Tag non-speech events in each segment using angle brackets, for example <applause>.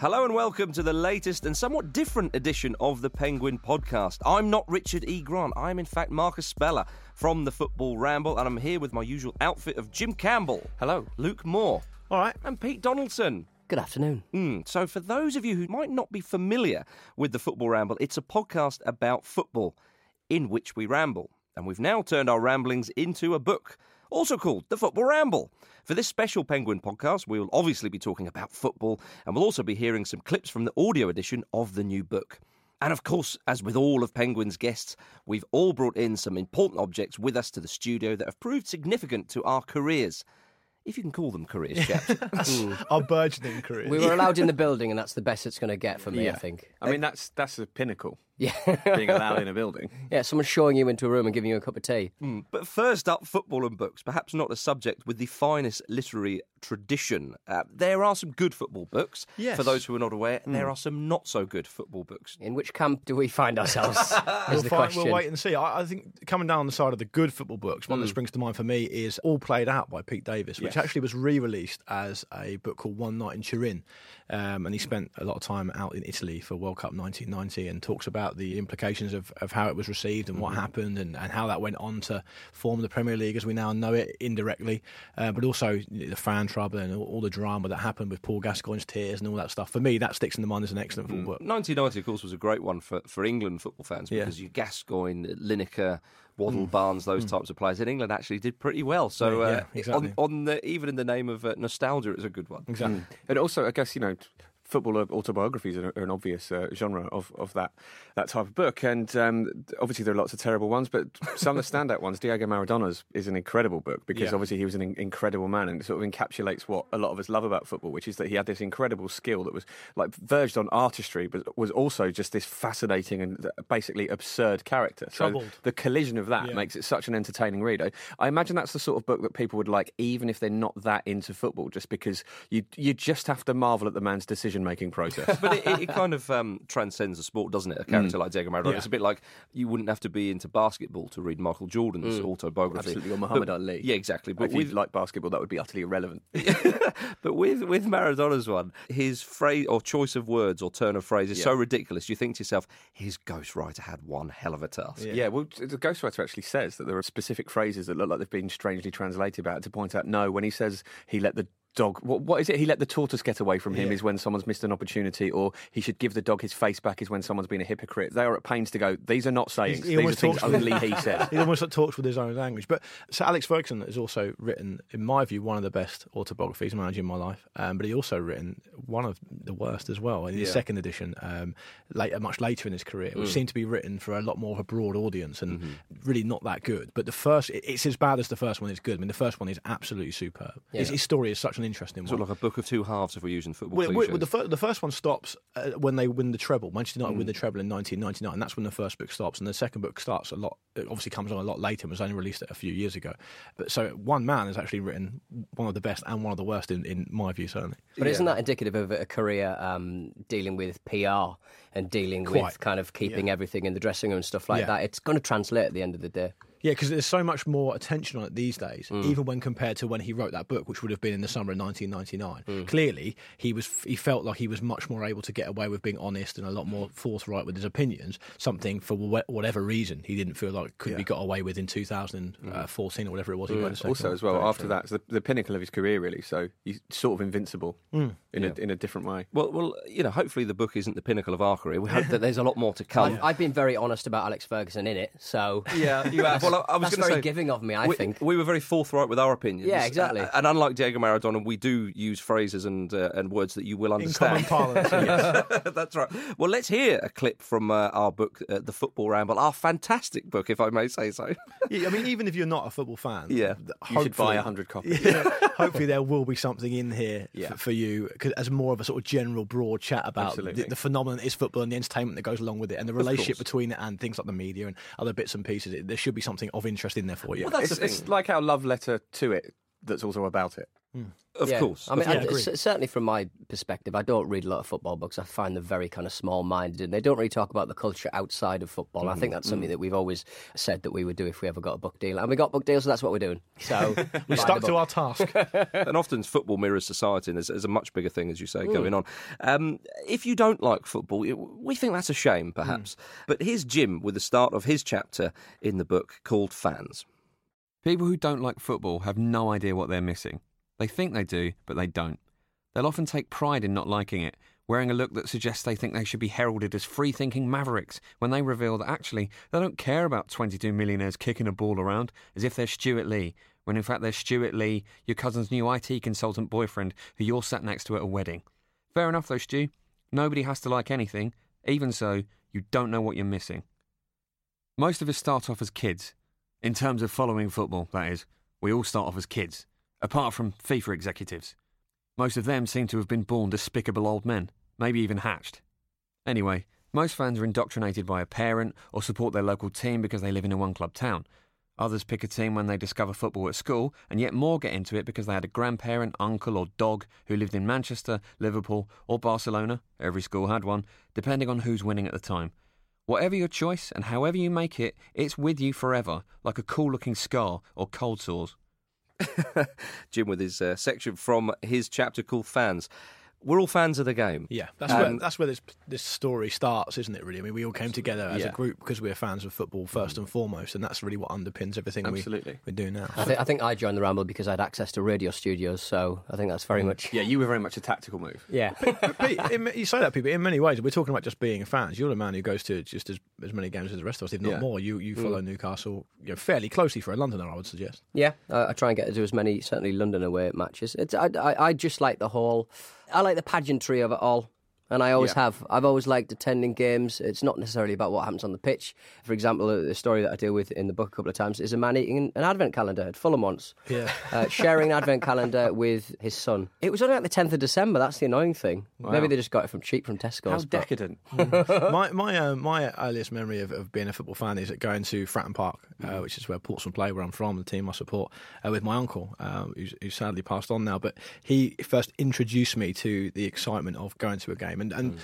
Hello and welcome to the latest and somewhat different edition of the Penguin podcast. I'm not Richard E. Grant. I'm in fact Marcus Speller from the Football Ramble, and I'm here with my usual outfit of Jim Campbell. Hello. Luke Moore. All right. And Pete Donaldson. Good afternoon. Mm, so, for those of you who might not be familiar with the Football Ramble, it's a podcast about football in which we ramble. And we've now turned our ramblings into a book, also called The Football Ramble. For this special Penguin podcast, we will obviously be talking about football, and we'll also be hearing some clips from the audio edition of the new book. And of course, as with all of Penguin's guests, we've all brought in some important objects with us to the studio that have proved significant to our careers. If you can call them careers, <laughs> chaps. Hmm. Our burgeoning career. We were allowed in the <laughs> building, and that's the best it's going to get for me, I think. I mean, that's that's the pinnacle. Yeah. Being allowed in a <laughs> building. yeah, someone showing you into a room and giving you a cup of tea. Mm, But first up, football and books. Perhaps not a subject with the finest literary tradition. Uh, there are some good football books, Yes. for those who are not aware, and there are some not so good football books. In which camp do we find ourselves? <laughs> is We'll, the find, question. we'll wait and see. I, I think coming down the side of the good football books, one that springs to mind for me is All Played Out by Pete Davies, which Yes. actually was re-released as a book called One Night in Turin. Um, and he spent a lot of time out in Italy for World Cup 1990 and talks about the implications of, of how it was received and what happened and, and how that went on to form the Premier League as we now know it indirectly, uh, but also the fan trouble and all, all the drama that happened with Paul Gascoigne's tears and all that stuff. For me, that sticks in the mind as an excellent football book. 1990, of course, was a great one for, for England football fans Yeah. because you Gascoigne, Lineker, Waddle, Barnes, those types of players in England actually did pretty well. So, Yeah, uh, yeah, exactly. on, on the, even in the name of uh, nostalgia, it's a good one. Exactly. And also, I guess you know, football autobiographies are, are an obvious uh, genre of, of that that type of book. And um, obviously, there are lots of terrible ones, but some of the standout ones. Diego Maradona's is an incredible book because Yeah. obviously he was an in- incredible man and it sort of encapsulates what a lot of us love about football, which is that he had this incredible skill that was like verged on artistry, but was also just this fascinating and basically absurd character. Troubled. So the collision of that Yeah. makes it such an entertaining read. I, I imagine that's the sort of book that people would like, even if they're not that into football, just because you you just have to marvel at the man's decision decision making process. <laughs> but it, it, it kind of um, transcends the sport, doesn't it? A character like Diego Maradona. Yeah. It's a bit like you wouldn't have to be into basketball to read Michael Jordan's autobiography. Absolutely, or Muhammad But- Ali. Yeah, exactly. But if you like basketball, that would be utterly irrelevant. <laughs> but with with Maradona's one, his phrase or choice of words or turn of phrase is Yeah. so ridiculous. You think to yourself, his ghostwriter had one hell of a task. Yeah. well, the ghostwriter actually says that there are specific phrases that look like they've been strangely translated about to point out no, when he says he let the dog, what, what is it? He let the tortoise get away from him Yeah. is when someone's missed an opportunity, or he should give the dog his face back is when someone's been a hypocrite. They are at pains to go, these are not sayings. He These are almost things talks with- only he <laughs> said. he almost talks with his own language. But so Alex Ferguson has also written, in my view, one of the best autobiographies managed in my life. Um, but he also written one of the worst as well in his Yeah. second edition, um, later, much later in his career, which seemed to be written for a lot more of a broad audience and really not that good. But the first, it- it's as bad as the first one is good. I mean, the first one is absolutely superb. His, his story is such an interesting Sort one. of like a book of two halves if we're using football Well, well, cliches. well, the, fir- the first one stops uh, when they win the treble. Manchester United win the treble in 1999. That's when the first book stops, and the second book starts a lot. It obviously comes on a lot later. and was only released a few years ago. But so one man has actually written one of the best and one of the worst in, in my view, certainly. But isn't that indicative of a career um, dealing with PR and dealing Quite. with kind of keeping everything in the dressing room and stuff like Yeah. that? It's going to translate at the end of the day. Yeah, because there's so much more attention on it these days, Mm. even when compared to when he wrote that book, which would have been in the summer of Mm. 1999. Clearly, he was he felt like he was much more able to get away with being honest and a lot more forthright with his opinions. Something for wh- whatever reason he didn't feel like could be got away with in 2014 or whatever it was. he wrote Also, as well, after that, the, the pinnacle of his career, really. So he's sort of invincible in, a, in a different way. well, well, you know, hopefully the book isn't the pinnacle of our career. We hope that there's a lot more to come. <laughs> I've, I've been very honest about Alex Ferguson in it, so Yeah, you <laughs> have. Well, I, I was that's going to very say, giving of me. I we, think. we were very forthright with our opinions. Yeah, exactly. Uh, and unlike Diego Maradona, we do use phrases and uh, and words that you will in common understand. parlance, <laughs> yes. <laughs> That's right. Well, let's hear a clip from uh, our book, uh, The Football Ramble, our fantastic book, if I may say so. <laughs> Yeah, I mean, even if you're not a football fan, Yeah. You should buy hopefully- 100 copies. Yeah, hopefully there will be something in here Yeah. for, for you 'cause as more of a sort of general broad chat about the, the phenomenon that is football and the entertainment that goes along with it and the relationship between it and things like the media and other bits and pieces. It, there should be something of interest in there for you. Well, that's It's, the it's like our love letter to it that's also about it. Of Yeah. course. I mean, Yeah, I- agreed. c- certainly from my perspective, I don't read a lot of football books. I find them very kind of small-minded, and they don't really talk about the culture outside of football. I think that's something that we've always said that we would do if we ever got a book deal, and we got book deals, so that's what we're doing. So <laughs> we stuck to our task. <laughs> and often football mirrors society, and there's, there's a much bigger thing, as you say, going on. Um, if you don't like football, we think that's a shame, perhaps. Hmm. But here's Jim with the start of his chapter in the book called Fans. People who don't like football have no idea what they're missing. They think they do, but they don't. They'll often take pride in not liking it, wearing a look that suggests they think they should be heralded as free thinking mavericks when they reveal that actually they don't care about 22 millionaires kicking a ball around as if they're Stewart Lee, when in fact they're Stuart Lee, your cousin's new IT consultant boyfriend who you're sat next to at a wedding. Fair enough though, Stu. Nobody has to like anything. Even so, you don't know what you're missing. Most of us start off as kids. In terms of following football, that is. We all start off as kids, apart from FIFA executives. Most of them seem to have been born despicable old men, maybe even hatched. Anyway, most fans are indoctrinated by a parent or support their local team because they live in a one club town. Others pick a team when they discover football at school, and yet more get into it because they had a grandparent, uncle, or dog who lived in Manchester, Liverpool, or Barcelona. Every school had one, depending on who's winning at the time. Whatever your choice and however you make it, it's with you forever, like a cool looking scar or cold sores. <laughs> Jim with his uh, section from his chapter called Fans. We're all fans of the game. Yeah, that's Um, where that's where this this story starts, isn't it? Really, I mean, we all came together as Yeah. a group because we're fans of football first and foremost, and that's really what underpins everything we, Absolutely. we do now. I, think, I think I joined the Ramble because I had access to radio studios, so I think that's very much. Yeah, you were very much a tactical move. Yeah. But Pete, in, you say that, Pete, but in many ways, we're talking about just being fans. You're the man who goes to just as, as many games as the rest of us, if not Yeah. more. You you follow Newcastle you know, fairly closely for a Londoner, I would suggest. Yeah, I, I try and get to do as many, certainly London away matches. It's, I, I, I just like the whole, I like the pageantry of it all. And I always Yeah. have. I've always liked attending games. It's not necessarily about what happens on the pitch. For example, a, a story that I deal with in the book a couple of times is a man eating an advent calendar at Fulham once. Yeah. Uh, sharing an advent calendar <laughs> with his son. It was only like the 10th of December. That's the annoying thing. Maybe they just got it from cheap from Tesco's. How but- decadent. <laughs> my my uh, my earliest memory of, of being a football fan is at going to Fratton Park, uh, which is where Portsmouth play, where I'm from, the team I support, uh, with my uncle, um, who's, who's sadly passed on now. But he first introduced me to the excitement of going to a game, and and. Mm.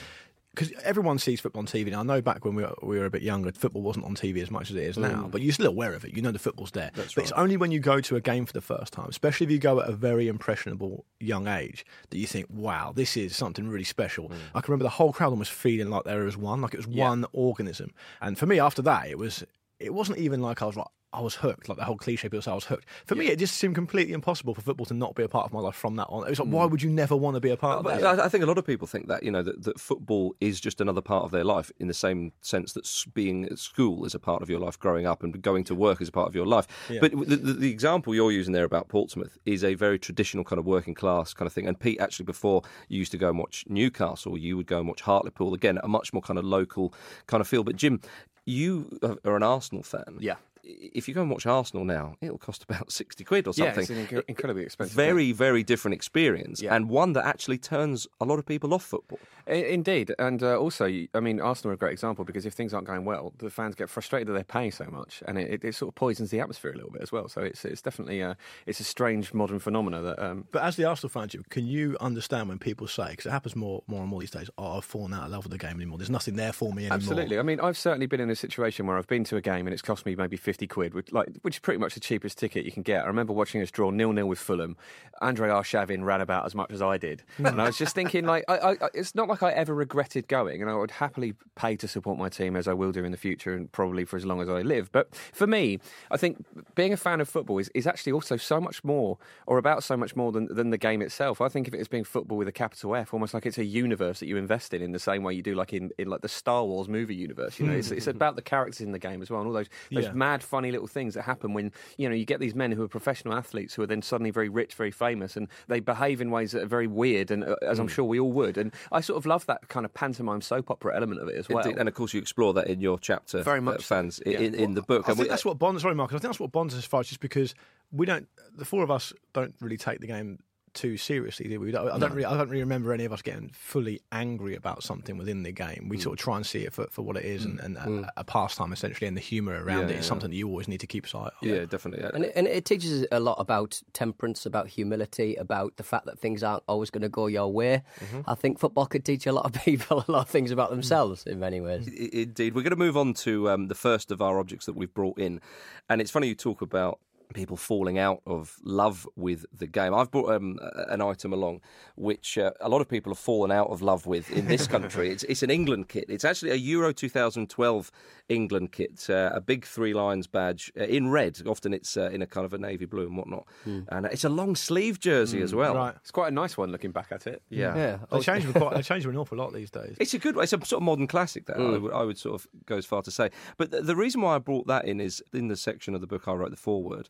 Because everyone sees football on TV now. I know back when we were, we were a bit younger, football wasn't on TV as much as it is now, mm. but you're still aware of it. You know the football's there. but it's only when you go to a game for the first time, especially if you go at a very impressionable young age, that you think, wow, this is something really special. Mm. I can remember the whole crowd almost feeling like there was one, like it was one organism. And for me, after that, it was. It wasn't even like I was like I was hooked, like the whole cliche people say I was hooked. For me, it just seemed completely impossible for football to not be a part of my life from that on. It was like, why mm. would you never want to be a part uh, of that? I, think a lot of people think that you know that, that football is just another part of their life, in the same sense that being at school is a part of your life, growing up, and going to work is a part of your life. But the, the, the example you're using there about Portsmouth is a very traditional kind of working class kind of thing. And Pete, actually, before you used to go and watch Newcastle, you would go and watch Hartlepool again, a much more kind of local kind of feel. But Jim, you are an Arsenal fan. Yeah. If you go and watch Arsenal now, it'll cost <laughs> about sixty quid or Yeah, something. it's an inc- incredibly expensive. very, very different experience, Yeah. and one that actually turns a lot of people off football. Indeed, and uh, also, I mean, Arsenal are a great example because if things aren't going well, the fans get frustrated that they're paying so much, and it, it, it sort of poisons the atmosphere a little bit as well. So it's it's definitely a, it's a strange modern phenomenon. that. Um, But as the Arsenal fan, Jim, can you understand when people say, because it happens more, more and more these days, oh, I've fallen out of love with the game anymore. There's nothing there for me anymore. Absolutely. I mean, I've certainly been in a situation where I've been to a game and it's cost me maybe quid, which like which is pretty much the cheapest ticket you can get. I remember watching us draw nil nil with Fulham. Andre Arshavin ran about as much as I did, <laughs> and I was just thinking, like, I, I, I- it's not like I ever regretted going, and I would happily pay to support my team as I will do in the future, and probably for as long as I live. But for me, I think being a fan of football is, is actually also so much more, or about so much more than than the game itself. I think of it as being football with a capital F, almost like it's a universe that you invest in, in the same way you do, like in, in like the Star Wars movie universe. You know, <laughs> it's, it's about the characters in the game as well, and all those those Yeah. mad, funny little things that happen when you know you get these men who are professional athletes who are then suddenly very rich, very famous, and they behave in ways that are very weird, and uh, as I'm sure we all would. And I sort of love that kind of pantomime soap opera element of it as well. Indeed, and of course, you explore that in your chapter, Very uh, much so. fans, i Yeah. in, in the book. I And think we- that's what bonds. Sorry, Marcus. I think that's what bonds us as far just because we don't. The four of us don't really take the game too seriously, do we? I don't, really, I don't really remember any of us getting fully angry about something within the game. We mm. sort of try and see it for, for what it is mm. and, and a, mm. a pastime essentially, and the humour around Yeah, it is yeah. something that you always need to keep sight of. yeah, definitely. And it, and it teaches us a lot about temperance, about humility, about the fact that things aren't always going to go your way. Mm-hmm. I think football could teach a lot of <laughs> people a lot of things about themselves in many ways. Indeed. We're going to move on to um, the first of our objects that we've brought in. And it's funny you talk about people falling out of love with the game. I've brought um, an item along which uh, a lot of people have fallen out of love with in this country. <laughs> it's, it's an England kit. It's actually a Euro 2012 England kit, uh, a big three lines badge uh, in red. Often it's uh, in a kind of a navy blue and whatnot. And uh, it's a long sleeve jersey as well. Right. It's quite a nice one looking back at it. Yeah. Yeah. They change <laughs> quite. They change them an awful lot these days. It's a good. It's a sort of modern classic. That I, would, I would sort of go as far to say. But the, the reason why I brought that in is in the section of the book I wrote the foreword.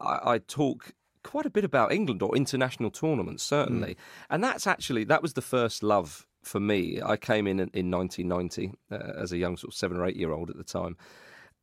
I, I talk quite a bit about England or international tournaments, certainly, and that's actually that was the first love for me. I came in in 1990 uh, as a young sort of seven or eight year old at the time,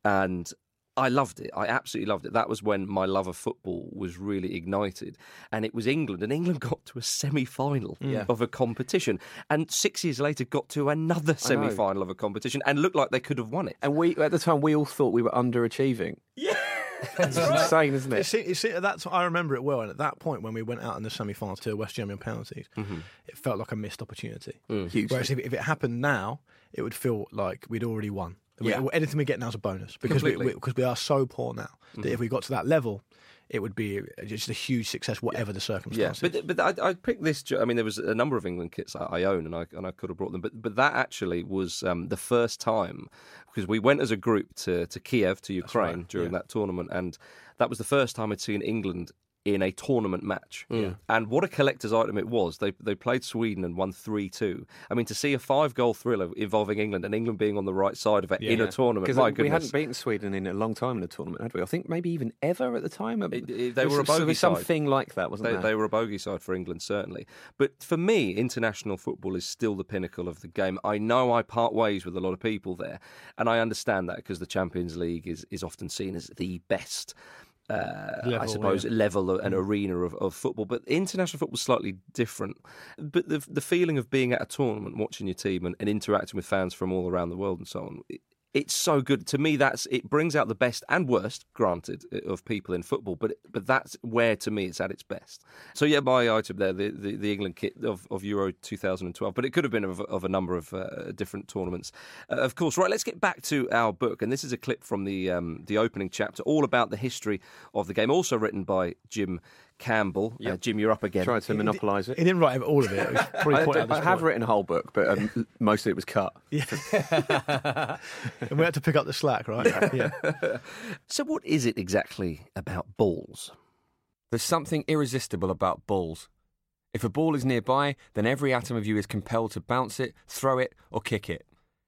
and I loved it. I absolutely loved it. That was when my love of football was really ignited. And it was England. And England <laughs> got to a semi final of a competition. And six years later, got to another semi final of a competition and looked like they could have won it. And we at the time we all thought we were underachieving. Yeah, <laughs> it's insane, isn't It's, it? it's, that's I remember it well. And at that point, when we went out in the semi-final to West Germany on penalties, mm-hmm. it felt like a missed opportunity. Mm. Hugely. Whereas if, if it happened now, it would feel like we'd already won. Yeah. We- anything we get now is a bonus because we, we, because we are so poor now that if we got to that level, it would be just a huge success, whatever the circumstances. Yeah, but but I, I picked this. I mean, there was a number of England kits I, I own, and I and I could have brought them. But but that actually was um, the first time because we went as a group to to Kiev to Ukraine right, during yeah. that tournament, and that was the first time I'd seen England in a tournament match. And what a collector's item it was. They they played Sweden and won 3 2. I mean, to see a five goal thriller involving England and England being on the right side of it in a tournament, Because we hadn't beaten Sweden in a long time in a tournament, had we? I think maybe even ever at the time. It- it- they were a bogey side. something like that, wasn't They, there? they were a bogey side for England, certainly. But for me, international football is still the pinnacle of the game. I know I part ways with a lot of people there, and I understand that because the Champions League is, is often seen as the best. Uh, I suppose yeah. level and arena of, of football, but international football is slightly different. But the the feeling of being at a tournament, watching your team, and, and interacting with fans from all around the world and so on, it's so good to me. That's it brings out the best and worst, granted, of people in football. But but that's where to me it's at its best. So yeah, my item there, the, the, the England kit of, of Euro 2012, but it could have been of, of a number of uh, different tournaments, uh, of course. Right, let's get back to our book, and this is a clip from the um, the opening chapter, all about the history of the game, also written by Jim Campbell. Uh, Jim, you're up again. Tried to monopolise it. He didn't write all of it. it was <laughs> probably I, I have point. written a whole book, but um, <laughs> most of it was cut. <laughs> and we had to pick up the slack, right? Yeah. So, what is it exactly about balls? There's something irresistible about balls. If a ball is nearby, then every atom of you is compelled to bounce it, throw it, or kick it.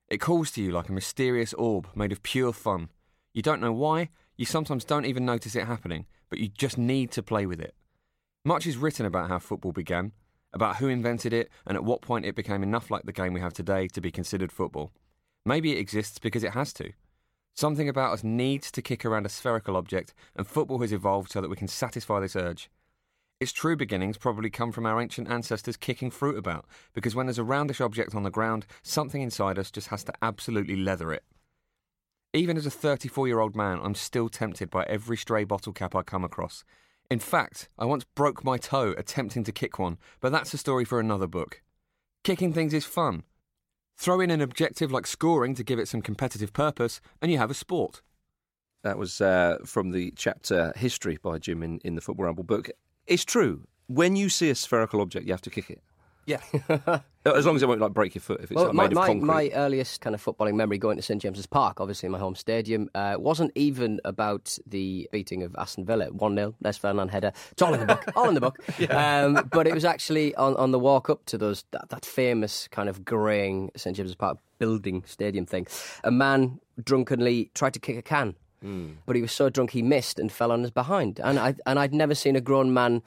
It calls to you like a mysterious orb made of pure fun. You don't know why, you sometimes don't even notice it happening, but you just need to play with it. Much is written about how football began, about who invented it, and at what point it became enough like the game we have today to be considered football. Maybe it exists because it has to. Something about us needs to kick around a spherical object, and football has evolved so that we can satisfy this urge. Its true beginnings probably come from our ancient ancestors kicking fruit about, because when there's a roundish object on the ground, something inside us just has to absolutely leather it. Even as a 34 year old man, I'm still tempted by every stray bottle cap I come across. In fact, I once broke my toe attempting to kick one, but that's a story for another book. Kicking things is fun. Throw in an objective like scoring to give it some competitive purpose, and you have a sport. That was uh, from the chapter History by Jim in, in the Football Ramble book. It's true. When you see a spherical object, you have to kick it. Yeah. <laughs> As long as it won't like break your foot if it's Well, like, my, made of my, concrete. my earliest kind of footballing memory going to St James's Park, obviously my home stadium, uh, wasn't even about the beating of Aston Villa, 1 0, Les Ferdinand header. It's all in the book, all in the book. <laughs> um, but it was actually on, on the walk up to those that, that famous kind of greying St James's Park building stadium thing. A man drunkenly tried to kick a can. Hmm. But he was so drunk he missed and fell on his behind. And I and I'd never seen a grown man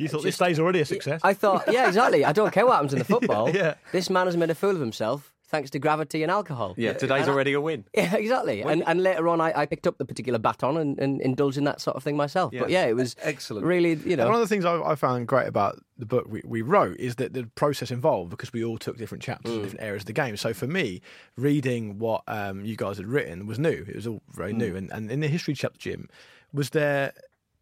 You thought this day's already a success? I thought, yeah, exactly. I don't care what happens in the <laughs> football. yeah. This man has made a fool of himself thanks to gravity and alcohol. Yeah, today's And already a win. <laughs> Yeah, exactly. And, and later on, I, I picked up the particular baton and, and indulged in that sort of thing myself. But yeah, it was Excellent. Really, you And one of the things I, I found great about the book we, we wrote is that the process involved because we all took different chapters in different areas of the game. So for me, reading what um, you guys had written was new. It was all very new. And, and in the history chapter, Jim, was there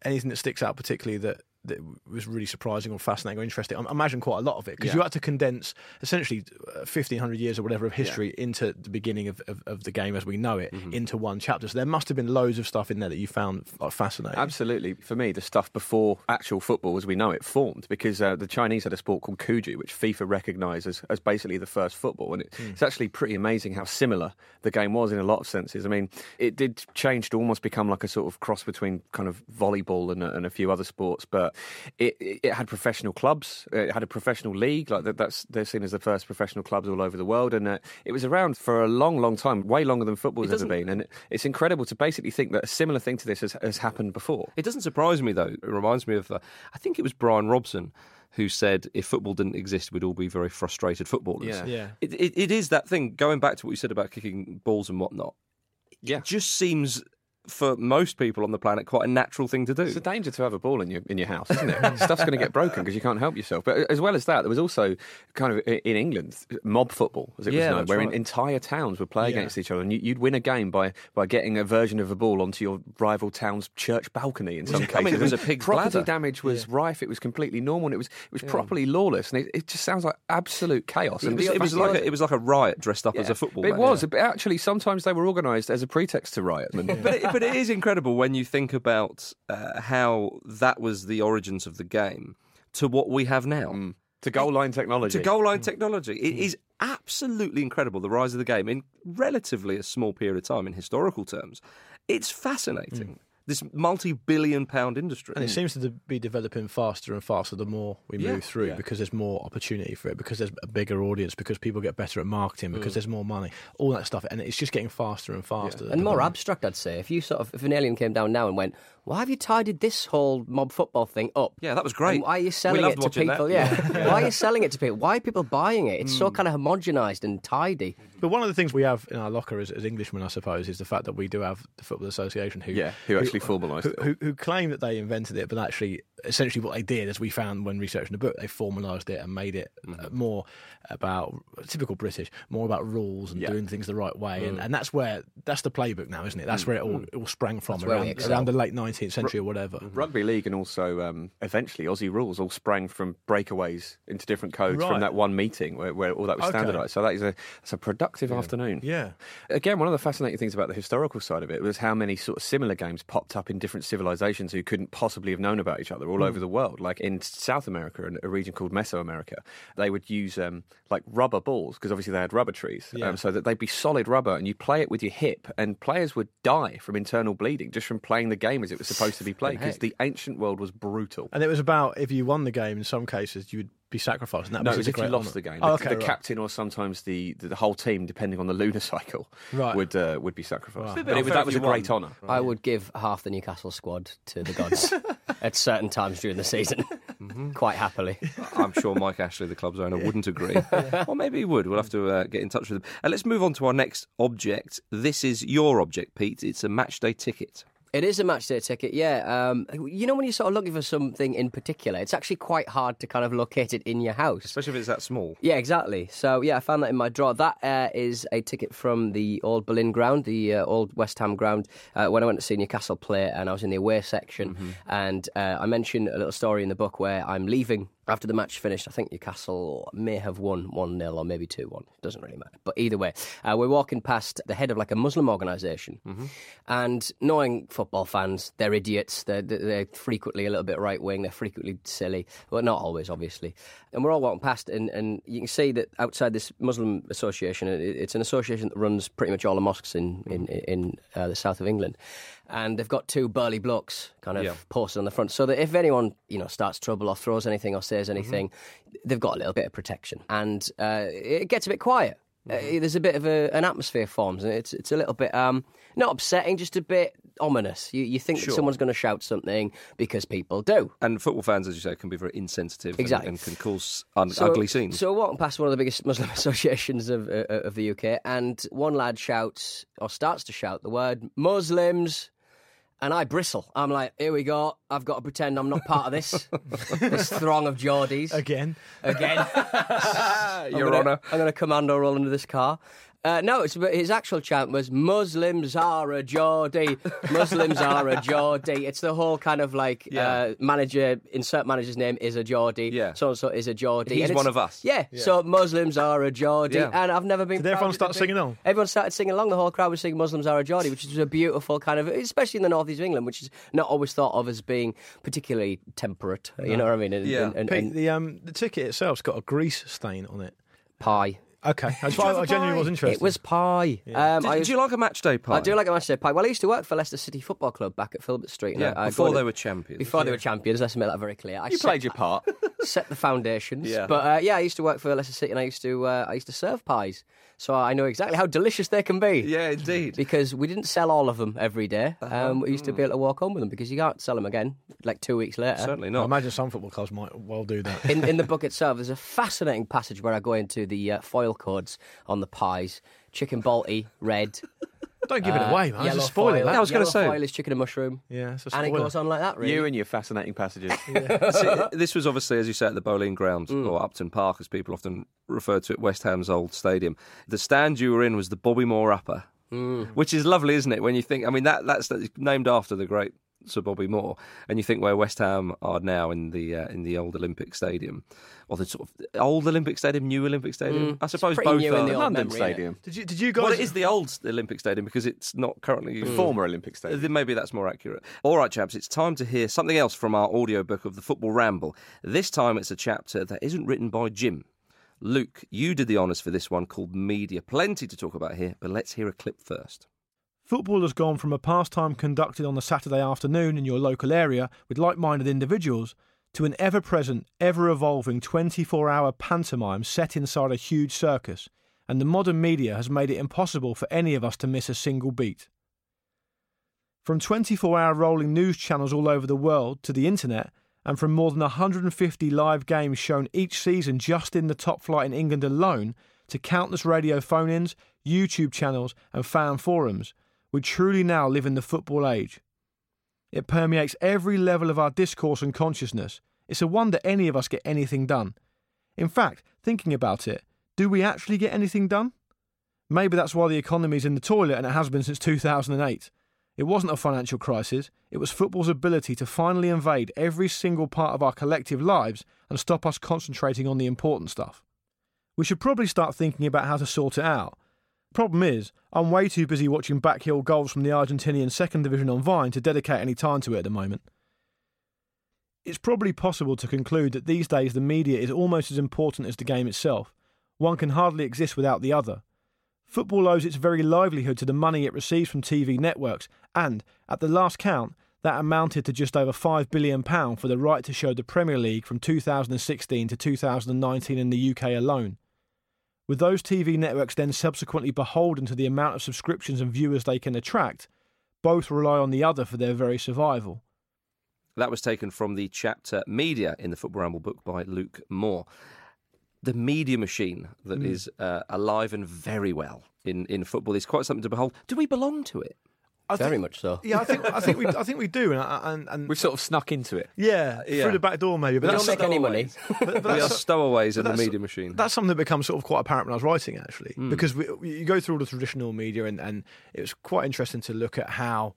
anything that sticks out particularly that that was really surprising or fascinating or interesting? I imagine quite a lot of it because you had to condense essentially uh, 1500 years or whatever of history into the beginning of, of, of the game as we know it into one chapter. So there must have been loads of stuff in there that you found like, fascinating. Absolutely. For me, the stuff before actual football as we know it formed, because uh, the Chinese had a sport called Cuju, which FIFA recognised as, as basically the first football. And it, it's actually pretty amazing how similar the game was in a lot of senses. I mean, it did change to almost become like a sort of cross between kind of volleyball and, a- and a few other sports, but it, it it had professional clubs, it had a professional league, like that, that's they're seen as the first professional clubs all over the world. And uh, it was around for a long, long time, way longer than football's ever been. And it, it's incredible to basically think that a similar thing to this has, has happened before. It doesn't surprise me, though. It reminds me of, uh, I think it was Brian Robson who said if football didn't exist, we'd all be very frustrated footballers. Yeah. Yeah. It, it, it is that thing, going back to what you said about kicking balls and whatnot. Yeah. It just seems, for most people on the planet, quite a natural thing to do. It's a danger to have a ball in your in your house, isn't it? <laughs> Stuff's going to get broken because you can't help yourself. But as well as that, there was also kind of in England mob football, as it Yeah, was known, where right. entire towns would play Yeah. against each other, and you, you'd win a game by by getting a version of a ball onto your rival town's church balcony. In <laughs> some I cases, mean, it was a pig's property bladder. damage was rife. It was completely normal, and it was it was properly lawless, and it, it just sounds like absolute chaos. It was, it was like a, it was like a riot dressed up as a football it match. was. But actually, sometimes they were organised as a pretext to riot. <laughs> But it, but it is incredible when you think about uh, how that was the origins of the game to what we have now. Mm. to goal line technology. To goal line technology. It is absolutely incredible, the rise of the game in relatively a small period of time in historical terms. It's fascinating. This multi-billion pound industry. And it seems to be developing faster and faster the more we Yeah. move through Yeah. because there's more opportunity for it, because there's a bigger audience, because people get better at marketing, because mm. there's more money, all that stuff. And it's just getting faster and faster. and more abstract, I'd say. If you sort of, if an alien came down now and went, "Why have you tidied this whole mob football thing up?" Yeah, that was great. And why are you selling it to watching that. people? Yeah. why are you selling it to people? Why are people buying it? It's Hmm. so kind of homogenized and tidy. But one of the things we have in our locker as, as Englishmen, I suppose, is the fact that we do have the Football Association who, Yeah, who actually formalised who, it who, who claim that they invented it, but actually, essentially, what they did, as we found when researching the book, they formalised it and made it Mm-hmm. uh, more about typical British, more about rules and Yeah. Mm. doing things the right way, and, and that's where that's the playbook now, isn't it? That's where it all, it all sprang from That's around, around the late nineteenth century or whatever. Rugby league and also um, eventually Aussie rules all sprang from breakaways into different codes Right. from that one meeting where, where all that was Okay. standardised. So that is a that's a productive afternoon. Yeah. Again, one of the fascinating things about the historical side of it was how many sort of similar games popped up in different civilizations who couldn't possibly have known about each other all over the world. Like in South America, in a region called Mesoamerica, they would use um, like rubber balls because obviously they had rubber trees, Yeah. um, so that they'd be solid rubber, and you'd play it with your hip, and players would die from internal bleeding just from playing the game as it was supposed to be played because the ancient world was brutal. And it was about if you won the game, in some cases, you would be sacrificed. And that No, was it was if you lost honour. the game. Oh, the okay, the right. captain or sometimes the, the, the whole team, depending on the <laughs> lunar cycle, Right. would uh, would be sacrificed. Right. But it was, that was you a great won. honour. I would give half the Newcastle squad to the gods <laughs> at certain times during the season, Mm-hmm. quite happily. I'm sure Mike Ashley, the club's owner, wouldn't agree. <laughs> or maybe he would. We'll have to uh, get in touch with him. And let's move on to our next object. This is your object, Pete. It's a match day ticket. It is a match day ticket, yeah. Um, you know when you're sort of looking for something in particular, it's actually quite hard to kind of locate it in your house. Especially if it's that small. Yeah, exactly. So yeah, I found that in my drawer. That uh, is a ticket from the old Boleyn ground, the uh, old West Ham ground, uh, when I went to see Newcastle play, and I was in the away section, Mm-hmm. and uh, I mentioned a little story in the book where I'm leaving. After the match finished, I think Newcastle may have won 1 0 or maybe 2 1. Doesn't really matter. But either way, uh, we're walking past the head of like a Muslim organisation. Mm-hmm. And knowing football fans, they're idiots. They're, they're frequently a little bit right wing. They're frequently silly. Well, not always, obviously. And we're all walking past, and, and you can see that outside this Muslim association, it's an association that runs pretty much all the mosques in, in, in uh, the south of England. And they've got two burly blokes kind of Yeah. posted on the front so that if anyone, you know, starts trouble or throws anything or says anything, they've got a little bit of protection. And uh, it gets a bit quiet. Uh, there's a bit of a, an atmosphere forms, and it's it's a little bit um, not upsetting, just a bit ominous. You you think that someone's going to shout something because people do. And football fans, as you say, can be very insensitive Exactly. and, can cause un- So- ugly scenes. So we're walking past one of the biggest Muslim <laughs> associations of uh, of the UK, and one lad shouts or starts to shout the word Muslims. And I bristle. I'm like, here we go. I've got to pretend I'm not part of this. <laughs> this throng of Geordies. Again. Again. <laughs> Your I'm gonna, Honour. I'm going to commando roll into this car. Uh, no, it's, his actual chant was Muslims are a Geordie. Muslims are a Geordie. <laughs> It's the whole kind of like Yeah. uh, manager, insert manager's name is a Geordie. Yeah. So and so is a Geordie. He's And one of us. Yeah. So Muslims are a Geordie. Yeah. And I've never been. Did everyone prouder start singing along? Everyone started singing along. The whole crowd was singing Muslims are a Geordie, which is a beautiful kind of, especially in the northeast of England, which is not always thought of as being particularly temperate. You know what I mean? And, Yeah. and, and, Pete, and the um the ticket itself's got a grease stain on it. pie. Okay, <laughs> that's why I genuinely was interested. It was pie. Um, Did- I, do you like a match day pie? I do like a match day pie. Well, I used to work for Leicester City Football Club back at Filbert Street. Yeah, I, I before they to- were champions. Before they were champions, let's make that very clear. I You set, played your part. <laughs> set the foundations. Yeah. But uh, yeah, I used to work for Leicester City, and I used to uh, I used to serve pies, so I know exactly how delicious they can be. Yeah, indeed. Because we didn't sell all of them every day. Um, we used to be able to walk home with them because you can't sell them again like two weeks later. Certainly not. I not. imagine some football clubs might well do that. in, in the <laughs> book itself, there's a fascinating passage where I go into the uh, foil codes on the pies: chicken balti, red. Don't give it uh, away, man. Yellow Just spoil it. that. I was gonna Yellow say. foil is chicken and mushroom, Yeah, it's a and it goes on like that. Really, You and your fascinating passages. <laughs> <laughs> See, this was obviously, as you say, at the Boleyn Ground Mm. or Upton Park, as people often refer to it, West Ham's old stadium. The stand you were in was the Bobby Moore Upper, Mm. which is lovely, isn't it? When you think, I mean, that that's named after the great Sir Bobby Moore, and you think where West Ham are now in the uh, in the old Olympic Stadium, or the sort of old Olympic Stadium, new Olympic Stadium. I suppose both new in are. the London memory. Stadium. Did you did you guys? Well, it is the old Olympic Stadium because it's not currently The Former Olympic Stadium. Then maybe that's more accurate. All right, chaps, it's time to hear something else from our audiobook of the Football Ramble. This time it's a chapter that isn't written by Jim. Luke, you did the honours for this one called Media. Plenty to talk about here, but let's hear a clip first. Football has gone from a pastime conducted on a Saturday afternoon in your local area with like minded individuals to an ever present, ever evolving 24 hour pantomime set inside a huge circus, and the modern media has made it impossible for any of us to miss a single beat. From 24 hour rolling news channels all over the world to the internet, and from more than 150 live games shown each season just in the top flight in England alone, to countless radio phone ins, YouTube channels, and fan forums, we truly now live in the football age. It permeates every level of our discourse and consciousness. It's a wonder any of us get anything done. In fact, thinking about it, do we actually get anything done? Maybe that's why the economy's in the toilet and it has been since 2008. It wasn't a financial crisis, it was football's ability to finally invade every single part of our collective lives and stop us concentrating on the important stuff. We should probably start thinking about how to sort it out. Problem is, I'm way too busy watching backheel goals from the Argentinian second division on Vine to dedicate any time to it at the moment. It's probably possible to conclude that these days the media is almost as important as the game itself. One can hardly exist without the other. Football owes its very livelihood to the money it receives from TV networks, and, at the last count, that amounted to just over £5 billion for the right to show the Premier League from 2016 to 2019 in the UK alone. With those TV networks then subsequently beholden to the amount of subscriptions and viewers they can attract, both rely on the other for their very survival. That was taken from the chapter Media in the Football Ramble book by Luke Moore. The media machine that Mm. is uh, alive and very well in, in football is quite something to behold. Do we belong to it? I Very think, much so. Yeah, I think I think we I think we do, and and, and We've sort of snuck into it. yeah, Yeah. through the back door maybe. But We don't make any money. <laughs> but, but We are stowaways in the media machine. That's something that becomes sort of quite apparent when I was writing, actually, Hmm. because we, you go through all the traditional media, and, and it was quite interesting to look at how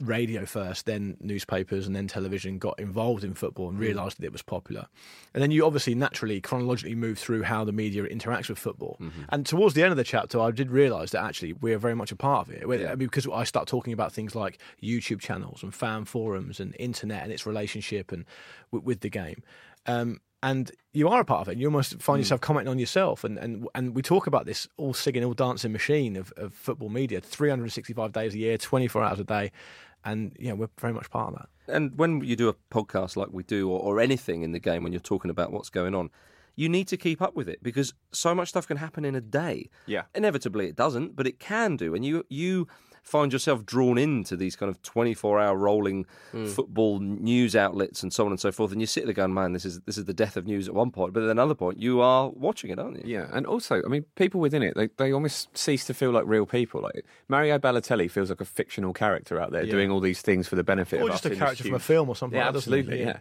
radio first, then newspapers, and then television got involved in football Hmm. and realised that it was popular. And then you obviously naturally chronologically move through how the media interacts with football. Mm-hmm. And towards the end of the chapter, I did realise that actually we're very much a part of it Yeah. because I start talking about things like YouTube channels and fan forums and internet and its relationship and with, with the game. Um, and you are a part of it. And you almost find yourself commenting on yourself. And, and and we talk about this all singing, all dancing machine of, of football media, 365 days a year, 24 hours a day. And, yeah, we're very much part of that. And when you do a podcast like we do, or, or anything in the game, when you're talking about what's going on, you need to keep up with it because so much stuff can happen in a day. Yeah. Inevitably, it doesn't, but it can do. And you you find yourself drawn into these kind of 24 hour rolling hmm. football news outlets and so on and so forth. And you sit there going, man, this is this is the death of news at one point, but at another point, you are watching it, aren't you? Yeah, and also, I mean, people within it, they, they almost cease to feel like real people. Like Mario Balotelli feels like a fictional character out there Yeah. doing all these things for the benefit Or of just a character from a film or something Yeah, like that, doesn't absolutely, yeah.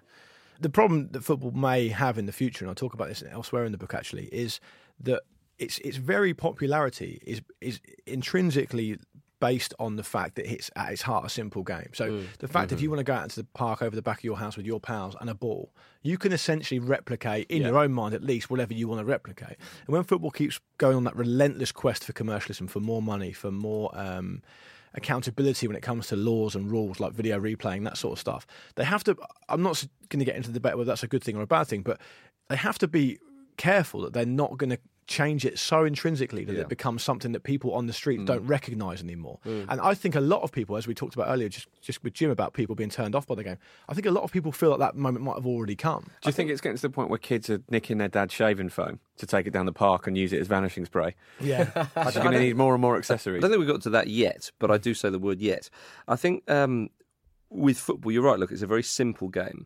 The problem that football may have in the future, and I talk about this elsewhere in the book actually, is that its its very popularity is is intrinsically based on the fact that it's at its heart a simple game. So Mm. the fact Mm-hmm. if you want to go out into the park over the back of your house with your pals and a ball, you can essentially replicate in your own mind at least whatever you want to replicate. And when football keeps going on that relentless quest for commercialism, for more money, for more um, accountability when it comes to laws and rules like video replaying, that sort of stuff. They have to. I'm not going to get into the debate whether that's a good thing or a bad thing, but they have to be careful that they're not going to change it so intrinsically that Yeah. it becomes something that people on the street don't recognise anymore. Mm. And I think a lot of people, as we talked about earlier, just just with Jim about people being turned off by the game, I think a lot of people feel that that moment might have already come. Do you think it's getting to the point where kids are nicking their dad's shaving foam to take it down the park and use it as vanishing spray? Yeah. Are you going to need more and more accessories. I don't think we've got to that yet, but I do say the word yet. I think um, with football, you're right. Look, it's a very simple game,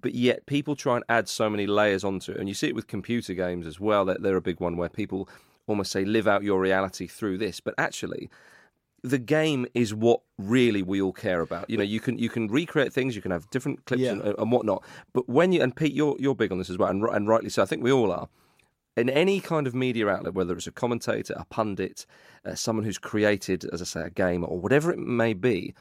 but yet people try and add so many layers onto it, and you see it with computer games as well. They're, they're a big one where people almost say live out your reality through this, but actually. The game is what really we all care about. You know, you can you can recreate things, you can have different clips Yeah. and, and whatnot. But when you and Pete, you're you're big on this as well, and, and rightly so. I think we all are in any kind of media outlet, whether it's a commentator, a pundit, uh, someone who's created, as I say, a game or whatever it may be,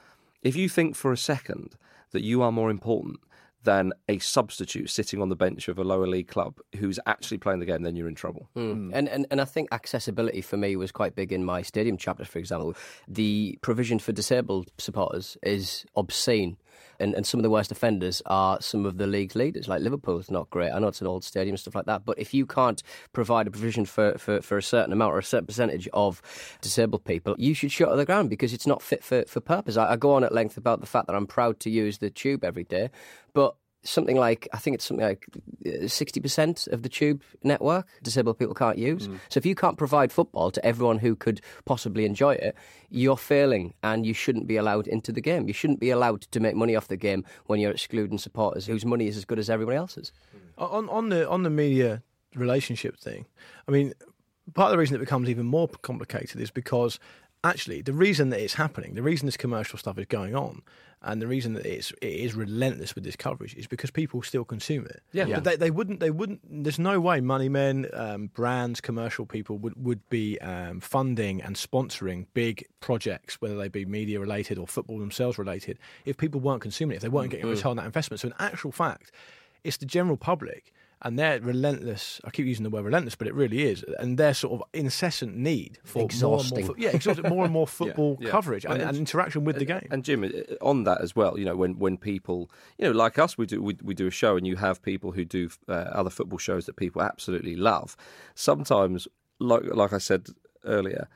if you think for a second that you are more important than a substitute sitting on the bench of a lower league club who's actually playing the game, then you're in trouble. Mm. And, and and I think accessibility for me was quite big in my stadium chapter, for example. The provision for disabled supporters is obscene. And, and some of the worst offenders are some of the league's leaders, like Liverpool's not great. I know it's an old stadium and stuff like that, but if you can't provide a provision for, for, for a certain amount or a certain percentage of disabled people, you should shut the ground because it's not fit for, for purpose. I, I go on at length about the fact that I'm proud to use the tube every day, but something like I think it's something like uh, sixty percent of the tube network disabled people can't use. Mm. So if you can't provide football to everyone who could possibly enjoy it, you're failing, and you shouldn't be allowed into the game. You shouldn't be allowed to make money off the game when you're excluding supporters whose money is as good as everyone else's. on on the on the media relationship thing, I mean, part of the reason it becomes even more complicated is because actually the reason that it's happening, the reason this commercial stuff is going on, and the reason that it's it is relentless with this coverage is because people still consume it. Yeah. But they, they wouldn't they wouldn't. There's no way money men, um, brands, commercial people would would be um, funding and sponsoring big projects, whether they be media related or football themselves related, if people weren't consuming it, if they weren't getting a return on that investment. So in actual fact, it's the general public and they're relentless. I keep using the word relentless, but it really is, and their sort of incessant need for Exhausting. more and more, yeah, exhausting, more and more <laughs> football yeah. coverage and, And- and interaction with the game. And Jim, on that as well, you know, when, when people, you know, like us, we do we, we do a show, and you have people who do uh, other football shows that people absolutely love. Sometimes, like like I said earlier,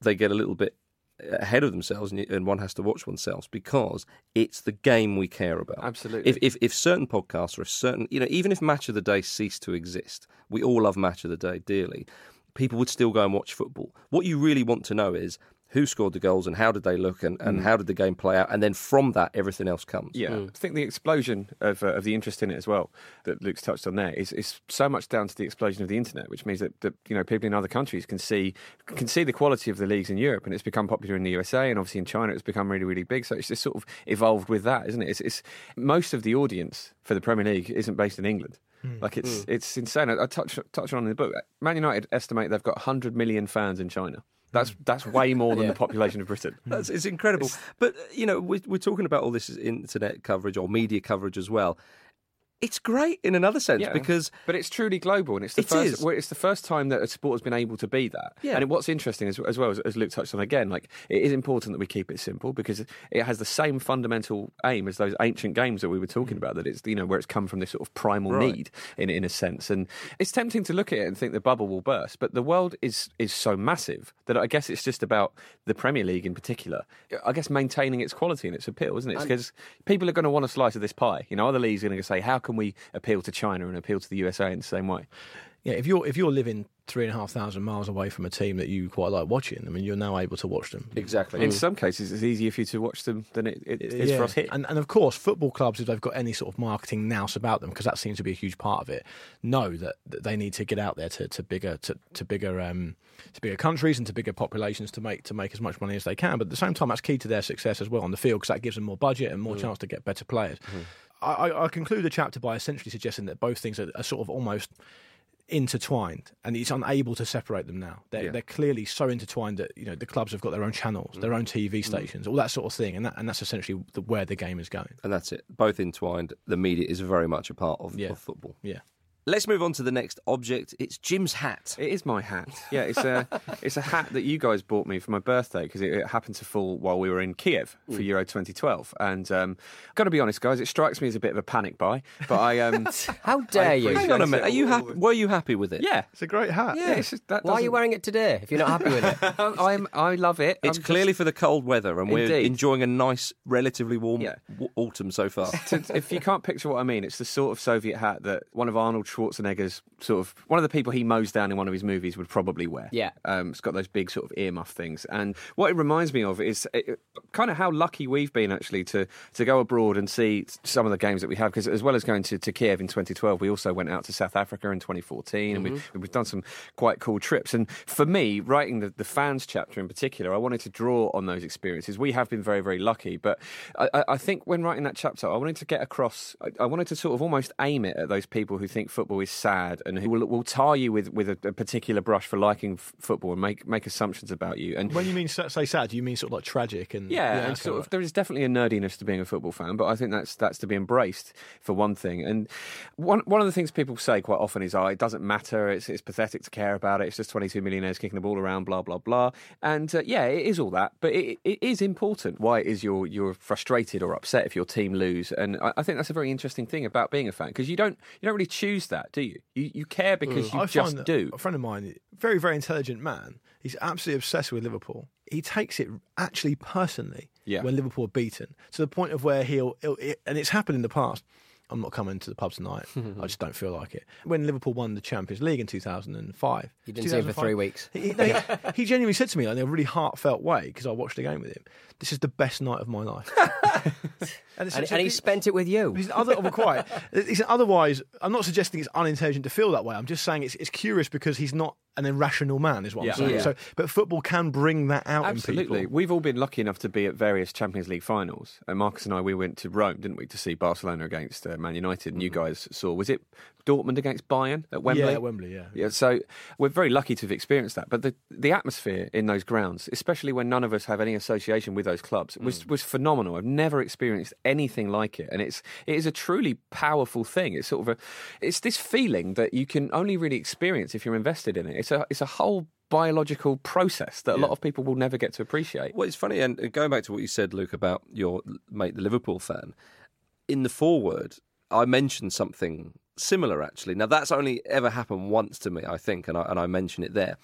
they get a little bit ahead of themselves, and, and one has to watch oneself because it's the game we care about. Absolutely. If, if if certain podcasts or if certain, you know, even if Match of the Day ceased to exist, we all love Match of the Day dearly. People would still go and watch football. What you really want to know is who scored the goals and how did they look and, and mm. how did the game play out, and then from that everything else comes. Yeah, mm. I think the explosion of, uh, of the interest in it as well that Luke's touched on there is, is so much down to the explosion of the internet, which means that, that you know people in other countries can see can see the quality of the leagues in Europe, and it's become popular in the USA and obviously in China it's become really really big. So it's just sort of evolved with that, isn't it? It's, it's most of the audience for the Premier League isn't based in England. Mm. Like it's it's insane. I, I touch touch on in the book. Man United estimate they've got 100 million fans in China. That's that's way more than the population of Britain. <laughs> That's it's incredible. But uh, you know, we're, we're talking about all this internet coverage or media coverage as well. It's great in another sense Yeah. because but it's truly global, and it's the It first. well, it's the first time that a sport has been able to be that. Yeah. And what's interesting as, as well as, as Luke touched on again, like it is important that we keep it simple because it has the same fundamental aim as those ancient games that we were talking about. That it's you know where it's come from this sort of primal Mm. Right. need in in a sense, and it's tempting to look at it and think the bubble will burst, but the world is is so massive that I guess it's just about the Premier League in particular. I guess maintaining its quality and its appeal, isn't it? Because people are going to want a slice of this pie. You know, other leagues are going to say, how can we appeal to China and appeal to the USA in the same way? Yeah, if you're if you're living three and a half thousand miles away from a team that you quite like watching, I mean, you're now able to watch them. exactly. In mm. some cases, it's easier for you to watch them than it, it is Yeah. for us here. And, and of course, football clubs, if they've got any sort of marketing nous about them, because that seems to be a huge part of it, know that, that they need to get out there to, to bigger to, to bigger um, to bigger countries and to bigger populations to make to make as much money as they can. But at the same time, that's key to their success as well on the field because that gives them more budget and more mm. chance to get better players. I, I, I conclude the chapter by essentially suggesting that both things are, are sort of almost intertwined and he's unable to separate them now they're, Yeah. they're clearly so intertwined that you know the clubs have got their own channels their mm. own tv mm. stations all that sort of thing and that, and that's essentially the, where the game is going and that's it. Both entwined. The media is very much a part of, Yeah. of football. yeah Let's move on to the next object. It's Jim's hat. It is my hat. Yeah, it's a <laughs> it's a hat that you guys bought me for my birthday because it, it happened to fall while we were in Kiev for Mm. Euro 2012. And um, I've got to be honest, guys, it strikes me as a bit of a panic buy. But I um, <laughs> How dare you? Hang on a minute. Are you happy? Were you happy with it? yeah, it's a great hat yeah. It's just, that Why are you wearing it today if you're not happy with it? <laughs> I'm I love it. It's I'm just- clearly for the cold weather, and we're enjoying a nice, relatively warm Yeah. w- autumn so far. if you can't picture what I mean, it's the sort of Soviet hat that one of Arnold Schwarzenegger's sort of one of the people he mows down in one of his movies would probably wear. Yeah. um, it's got those big sort of earmuff things, and what it reminds me of is it, kind of how lucky we've been actually to to go abroad and see some of the games that we have. Because as well as going to, to Kiev in 2012, we also went out to South Africa in 2014, and we've, we've done some quite cool trips. And for me, writing the, the fans chapter in particular, I wanted to draw on those experiences. We have been very very lucky, but I, I- I think when writing that chapter, I wanted to get across. I, I wanted to sort of almost aim it at those people who think football football is sad and who will, will tar you with, with a, a particular brush for liking f- football and make make assumptions about you. And When you mean say sad, you mean sort of like tragic and yeah, okay, and sort of, right. there is definitely a nerdiness to being a football fan, but I think that's that's to be embraced for one thing. And one one of the things people say quite often is, "Oh, it doesn't matter. It's it's pathetic to care about it. It's just 22 millionaires kicking the ball around, blah blah blah." And uh, yeah, it is all that, but it, it is important why it is you're you're frustrated or upset if your team lose. And I, I think that's a very interesting thing about being a fan because you don't you don't really choose that, do you? You you care because mm. you I just do. A friend of mine, very very intelligent man. He's absolutely obsessed with Liverpool. He takes it actually personally Yeah. when Liverpool are beaten to the point of where he'll, he'll it, and it's happened in the past. I'm not coming to the pub tonight. <laughs> I just don't feel like it. When Liverpool won the Champions League in 2005, You didn't see him for three weeks. He, no, he, he genuinely said to me like, in a really heartfelt way because I watched the game with him. This is the best night of my life. <laughs> and, And, and he spent it with you. He's other, well, quite. <laughs> He's otherwise. I'm not suggesting it's unintelligent to feel that way. I'm just saying it's, it's curious because he's not an irrational man, is what Yeah. I'm saying. Yeah. So, but football can bring that out in Absolutely. people. We've all been lucky enough to be at various Champions League finals. And Marcus and I, we went to Rome, didn't we, to see Barcelona against uh, Man United. And you guys saw, was it Dortmund against Bayern at Wembley? Yeah, at Wembley. Yeah. Yeah, so we're very lucky to have experienced that. But the, the atmosphere in those grounds, especially when none of us have any association with those clubs, was, was phenomenal. I've never experienced anything like it. And it's it is a truly powerful thing. It's sort of a it's this feeling that you can only really experience if you're invested in it. It's a it's a whole biological process that a lot of people will never get to appreciate. Well, it's funny, and and going back to what you said, Luke, about your mate, the Liverpool fan. In the foreword, I mentioned something similar. Actually, now that's only ever happened once to me, I think, and I and I mention it there.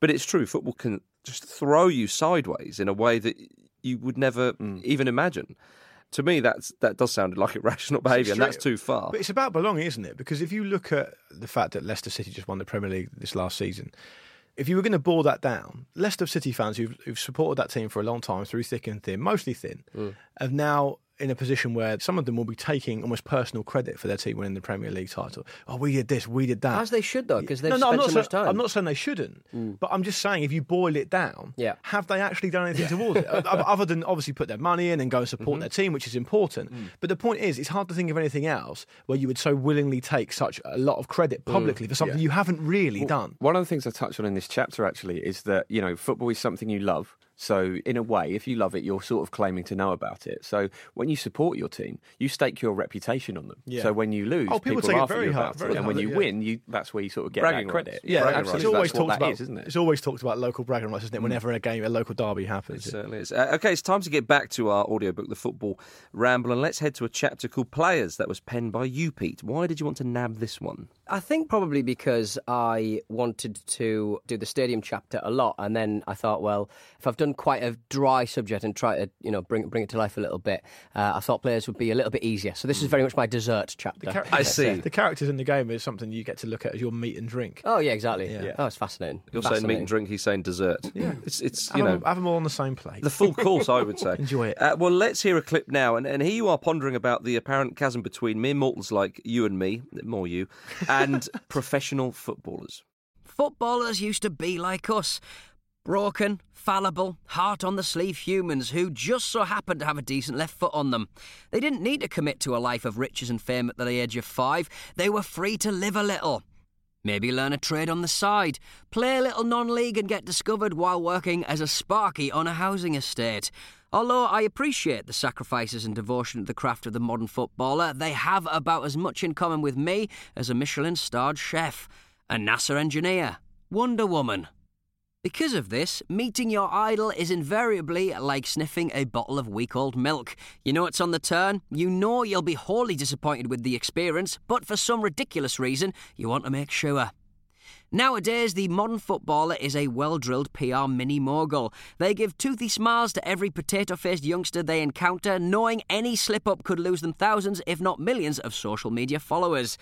But it's true. Football can just throw you sideways in a way that you would never mm. even imagine. To me, that's that does sound like irrational <laughs> behaviour, and that's too far. But it's about belonging, isn't it? Because if you look at the fact that Leicester City just won the Premier League this last season, if you were going to boil that down, Leicester City fans who've, who've supported that team for a long time through thick and thin, mostly thin, Mm. have now in a position where some of them will be taking almost personal credit for their team winning the Premier League title. Oh, we did this, we did that. As they should, though, because they've no, no, spent not so much saying, time. I'm not saying they shouldn't, but I'm just saying if you boil it down, Yeah. have they actually done anything towards it? <laughs> Other than obviously put their money in and go and support Mm-hmm. their team, which is important. Mm. But the point is, it's hard to think of anything else where you would so willingly take such a lot of credit publicly for something you haven't really done. One of the things I touched on in this chapter actually is that you know football is something you love. So in a way, if you love it, you're sort of claiming to know about it. So when you support your team, you stake your reputation on them. Yeah. So when you lose, Oh, people take it laugh at very you hard- about very it, and when you yeah. win, you that's where you sort of get Bragging that credit. rights. Yeah, Bragging it's rights, always that's talked about. is, isn't it? It's always talked about local bragging rights, isn't it? Whenever a game, a local derby happens. It certainly is. Uh, okay, it's time to get back to our audiobook, The Football Ramble, and let's head to a chapter called Players that was penned by you, Pete. Why did you want to nab this one? I think probably because I wanted to do the stadium chapter a lot, and then I thought, well, if I've done quite a dry subject and try to, you know, bring bring it to life a little bit, uh, I thought players would be a little bit easier. So this is very much my dessert chapter. Char- I see. The characters in the game is something you get to look at as your meat and drink. Oh yeah, exactly. Yeah. Oh, it's fascinating. You're saying meat and drink, he's saying dessert. Yeah. It's, it's you have, know, them, have them all on the same plate. the full course, I would say. <laughs> Enjoy it. Uh, well, let's hear a clip now. And, and here you are pondering about the apparent chasm between mere mortals like you and me, more you, and <laughs> professional footballers. Footballers used to be like us. Broken, fallible, heart on the sleeve humans who just so happened to have a decent left foot on them. They didn't need to commit to a life of riches and fame at the age of five. They were free to live a little. Maybe learn a trade on the side, play a little non league and get discovered while working as a sparky on a housing estate. Although I appreciate the sacrifices and devotion to the craft of the modern footballer, they have about as much in common with me as a Michelin starred chef, a NASA engineer, Wonder Woman. Because of this, meeting your idol is invariably like sniffing a bottle of week old milk. You know it's on the turn, you know you'll be wholly disappointed with the experience, but for some ridiculous reason, you want to make sure. Nowadays, the modern footballer is a well drilled PR mini mogul. They give toothy smiles to every potato faced youngster they encounter, knowing any slip up could lose them thousands, if not millions, of social media followers.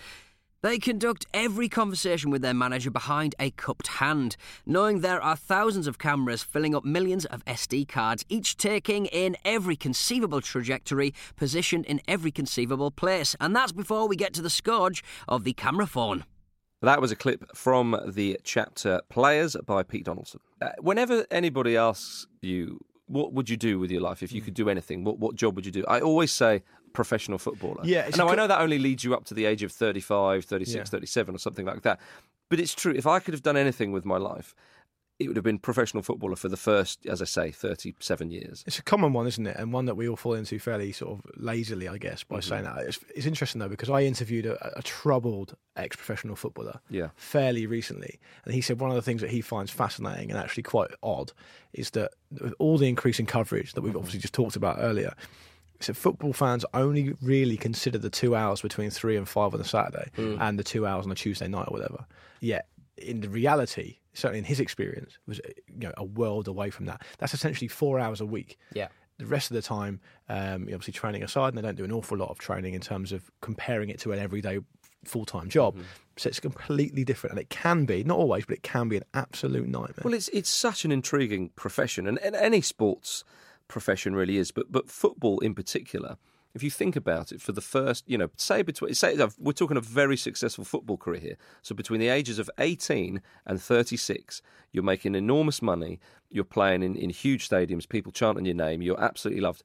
They conduct every conversation with their manager behind a cupped hand, knowing there are thousands of cameras filling up millions of SD cards, each taking in every conceivable trajectory, positioned in every conceivable place. And that's before we get to the scourge of the camera phone. That was a clip from the chapter Players by Pete Donaldson. Uh, whenever anybody asks you, what would you do with your life if you could do anything? What, what job would you do? I always say, professional footballer. Yeah, Now, No, a I co- know that only leads you up to the age of 35, 36, Yeah. 37 or something like that. But it's true. If I could have done anything with my life, it would have been professional footballer for the first, as I say, 37 years. It's a common one, isn't it? And one that we all fall into fairly sort of lazily, I guess, by mm-hmm. saying that. It's, it's interesting though because I interviewed a, a troubled ex-professional footballer Yeah. fairly recently, and he said one of the things that he finds fascinating and actually quite odd is that with all the increasing coverage that we've mm-hmm. obviously just talked about earlier. So football fans only really consider the two hours between three and five on a Saturday and the two hours on a Tuesday night or whatever. Yet in the reality, certainly in his experience, was you know a world away from that. That's essentially four hours a week. Yeah. The rest of the time, um, obviously training aside, and they don't do an awful lot of training in terms of comparing it to an everyday full time job. So it's completely different, and it can be not always, but it can be an absolute nightmare. Well, it's it's such an intriguing profession, and, and any sports profession really is, but but football in particular. If you think about it, for the first, you know, say between, say we're talking a very successful football career here. So between the ages of 18 and 36, you're making enormous money. You're playing in, in huge stadiums. People chanting your name. You're absolutely loved.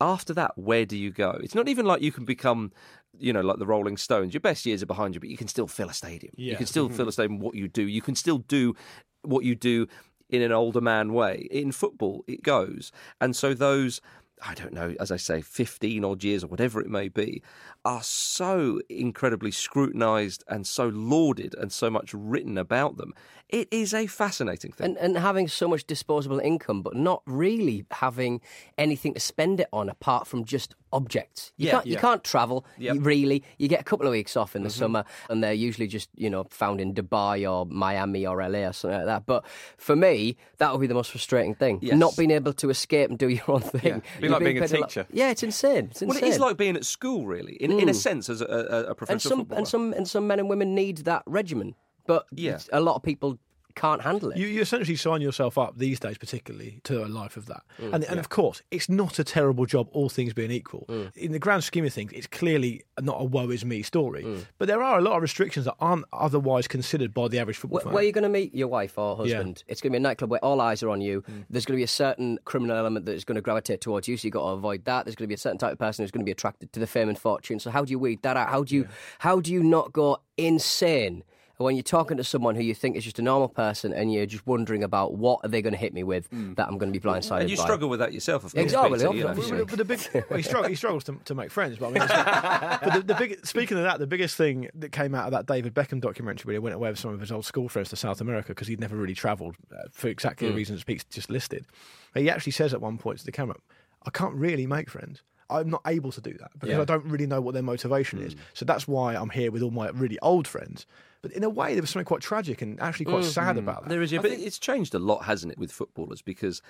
After that, where do you go? It's not even like you can become, you know, like the Rolling Stones. Your best years are behind you, but you can still fill a stadium. You can still fill a stadium. What you do, you can still do what you do in an older man way. In football, it goes. And so those, I don't know, as I say, 15 odd years or whatever it may be, are so incredibly scrutinised and so lauded and so much written about them. It is a fascinating thing. And, and having so much disposable income, but not really having anything to spend it on apart from just objects. You Yeah, can't you yeah. can't travel Yep. you really. You get a couple of weeks off in the mm-hmm. summer, and they're usually just you know found in Dubai or Miami or LA or something like that. But for me, that would be the most frustrating thing: Yes. not being able to escape and do your own thing. Yeah. Be like being a paid lot- teacher. Yeah, it's insane. It's well, it is like being at school, really, in, in a mm. sense, as a, a, a professional and some footballer. and some and some men and women need that regimen, but Yeah. a lot of people can't handle it. You, you essentially sign yourself up these days, particularly to a life of that. Mm, and and of course, it's not a terrible job, all things being equal. Mm. In the grand scheme of things, it's clearly not a woe is me story. Mm. But there are a lot of restrictions that aren't otherwise considered by the average football Where, fan. where are you going to meet your wife or husband? It's going to be a nightclub where all eyes are on you. Mm. There's going to be a certain criminal element that is going to gravitate towards you, so you've got to avoid that. There's going to be a certain type of person who's going to be attracted to the fame and fortune. So how do you weed that out? How do you how do you not go insane when you're talking to someone who you think is just a normal person and you're just wondering about what are they going to hit me with hmm. that I'm going to be blindsided and you by? struggle with that yourself, of course. Exactly, Peter, you know. obviously. But, but the big, well, he, struggles, he struggles to, to make friends. But, I mean, it's- <laughs> but the, the big, speaking of that, the biggest thing that came out of that David Beckham documentary, where he went away with some of his old school friends to South America because he'd never really travelled uh, for exactly the hmm. reasons Pete's just listed. He actually says at one point to the camera, "I can't really make friends." I'm not able to do that because Yeah. I don't really know what their motivation is. Hmm. So that's why I'm here with all my really old friends. But in a way, there was something quite tragic and actually quite sad about that. There is, yeah, but it's changed a lot, hasn't it, with footballers? Because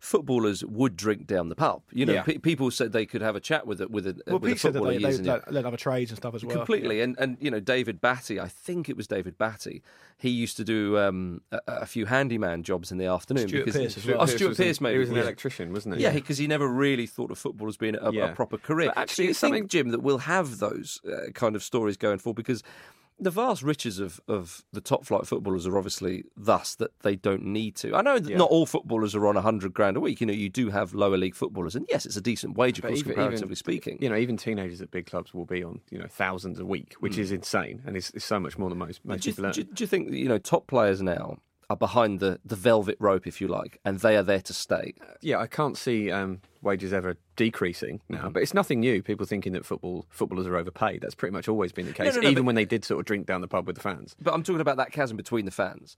footballers would drink down the pub. You know, Yeah. pe- people said they could have a chat with a, with a, well, with a Pete said that footballer they, years they, they years. let other trades and stuff as well. Completely, and and you know David Batty, I think it was David Batty. He used to do um, a, a few handyman jobs in the afternoon. Stuart because, Pearce as well. Oh, Stuart was an- Pearce, maybe He was an electrician, wasn't he? Yeah, because he never really thought of football as being a, a proper career. But actually, Do you it's think, something- Jim, that we'll have those uh, kind of stories going forward? Because the vast riches of, of the top flight footballers are obviously thus that they don't need to. I know that Yeah. not all footballers are on a hundred grand a week. You know, you do have lower league footballers, and yes, it's a decent wage, of But course, even- comparatively even- speaking. You know, even teenagers at big clubs will be on, you know, thousands a week, which is insane, and it's, it's so much more than most, most do, you, do, you- do you think you know top players now are behind the, the velvet rope, if you like, and they are there to stay? yeah, I can't see um, wages ever decreasing now, Mm-hmm. but it's nothing new. People thinking that football footballers are overpaid. That's pretty much always been the case, no, no, even when they did sort of drink down the pub with the fans. But I'm talking about that chasm between the fans.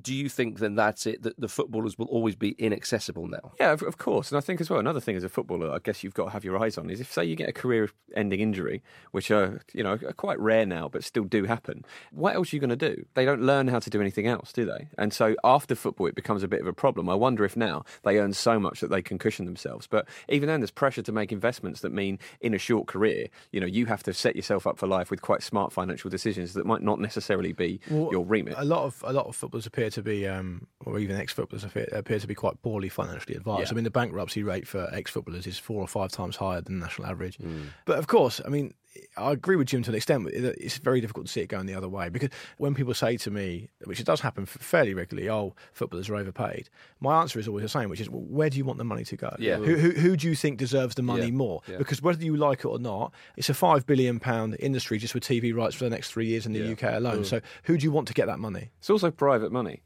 Do you think then that's it? That the footballers will always be inaccessible now? Yeah, of, of course. And I think as well, another thing as a footballer, I guess you've got to have your eyes on is if, say, you get a career-ending injury, which are you know are quite rare now, but still do happen. What else are you going to do? They don't learn how to do anything else, do they? And so after football, it becomes a bit of a problem. I wonder if now they earn so much that they can cushion themselves. But even then, there's pressure to make investments that mean in a short career, you know, you have to set yourself up for life with quite smart financial decisions that might not necessarily be Well, your remit. A lot of a lot of footballers appear to be, um, or even ex-footballers appear, appear to be quite poorly financially advised. Yeah. I mean, the bankruptcy rate for ex-footballers is four or five times higher than the national average. Mm. But of course, I mean, I agree with Jim to an extent. It's very difficult to see it going the other way because when people say to me, which it does happen fairly regularly, "Oh, footballers are overpaid," my answer is always the same, which is, well, "Where do you want the money to go? Yeah. Who, who, who do you think deserves the money Yeah. more? Yeah. Because whether you like it or not, it's a five billion pound industry just with TV rights for the next three years in the. UK alone. So who do you want to get that money? It's also private money.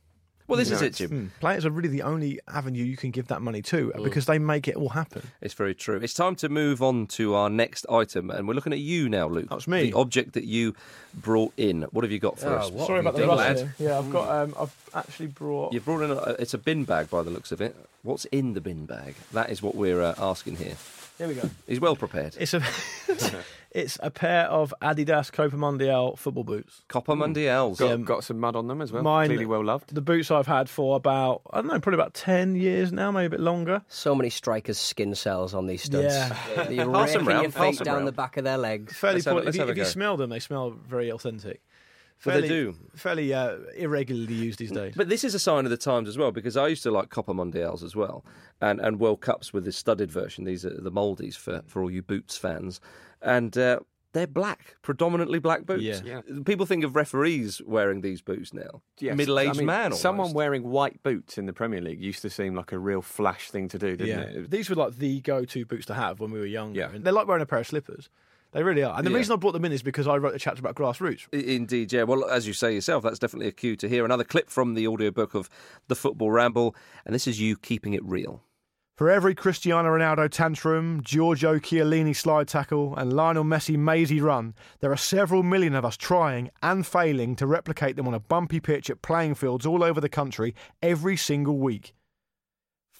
Well, this You is know, it, Jim. Hmm. Players are really the only avenue you can give that money to Mm. because they make it all happen. It's very true. It's time to move on to our next item, and we're looking at you now, Luke. That's me. The object that you brought in. What have you got for Oh, us? what Sorry about the done, rust. Yeah, I've got. Um, I've actually brought. You've brought in. A, it's a bin bag by the looks of it. What's in the bin bag? That is what we're uh, asking here. Here we go. He's well prepared. It's a. <laughs> it's a pair of Adidas Copa Mundial football boots. Copa Mundials. Got, Yeah. got some mud on them as well. Mine- Clearly well loved. The boots I've had for about I don't know, probably about ten years now, maybe a bit longer. So many strikers' skin cells on these studs. Yeah. You're Pass 'em raking round, your pass feet 'em down round. the back of their legs. Fairly. Let's have a- point- let's if you, have a if you go. smell them, they smell very authentic. Well, they Fairly, do. Fairly uh, irregularly used these days. But this is a sign of the times as well, because I used to like Copa Mundials as well, and, and World Cups with this studded version. These are the Moldies for, for all you Boots fans. And uh, they're black, predominantly black boots. Yeah. Yeah. People think of referees wearing these boots now. Yes. Middle aged I mean, man. Someone wearing white boots in the Premier League used to seem like a real flash thing to do, didn't yeah, it? it? these were like the go-to boots to have when we were younger. Yeah. And they're like wearing a pair of slippers. They really are. And the Yeah. reason I brought them in is because I wrote a chapter about grassroots. Indeed, yeah. Well, as you say yourself, that's definitely a cue to hear another clip from the audiobook of The Football Ramble, and this is you keeping it real. For every Cristiano Ronaldo tantrum, Giorgio Chiellini slide tackle, and Lionel Messi mazy run, there are several million of us trying and failing to replicate them on a bumpy pitch at playing fields all over the country every single week.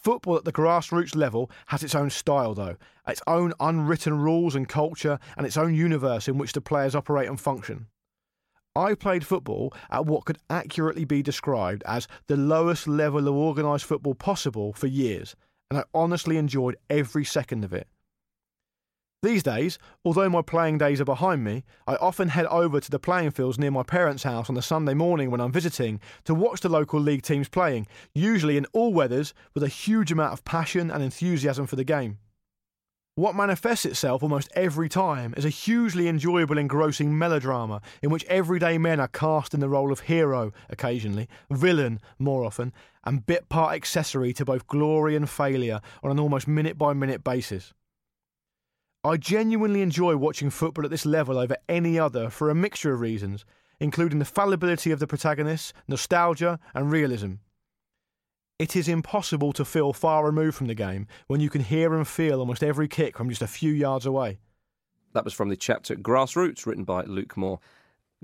Football at the grassroots level has its own style, though, its own unwritten rules and culture, and its own universe in which the players operate and function. I played football at what could accurately be described as the lowest level of organised football possible for years, and I honestly enjoyed every second of it. These days, although my playing days are behind me, I often head over to the playing fields near my parents' house on a Sunday morning when I'm visiting to watch the local league teams playing, usually in all weathers with a huge amount of passion and enthusiasm for the game. What manifests itself almost every time is a hugely enjoyable, engrossing melodrama in which everyday men are cast in the role of hero occasionally, villain more often, and bit part accessory to both glory and failure on an almost minute by minute basis. I genuinely enjoy watching football at this level over any other for a mixture of reasons, including the fallibility of the protagonists, nostalgia, and realism. It is impossible to feel far removed from the game when you can hear and feel almost every kick from just a few yards away. That was from the chapter Grassroots, written by Luke Moore.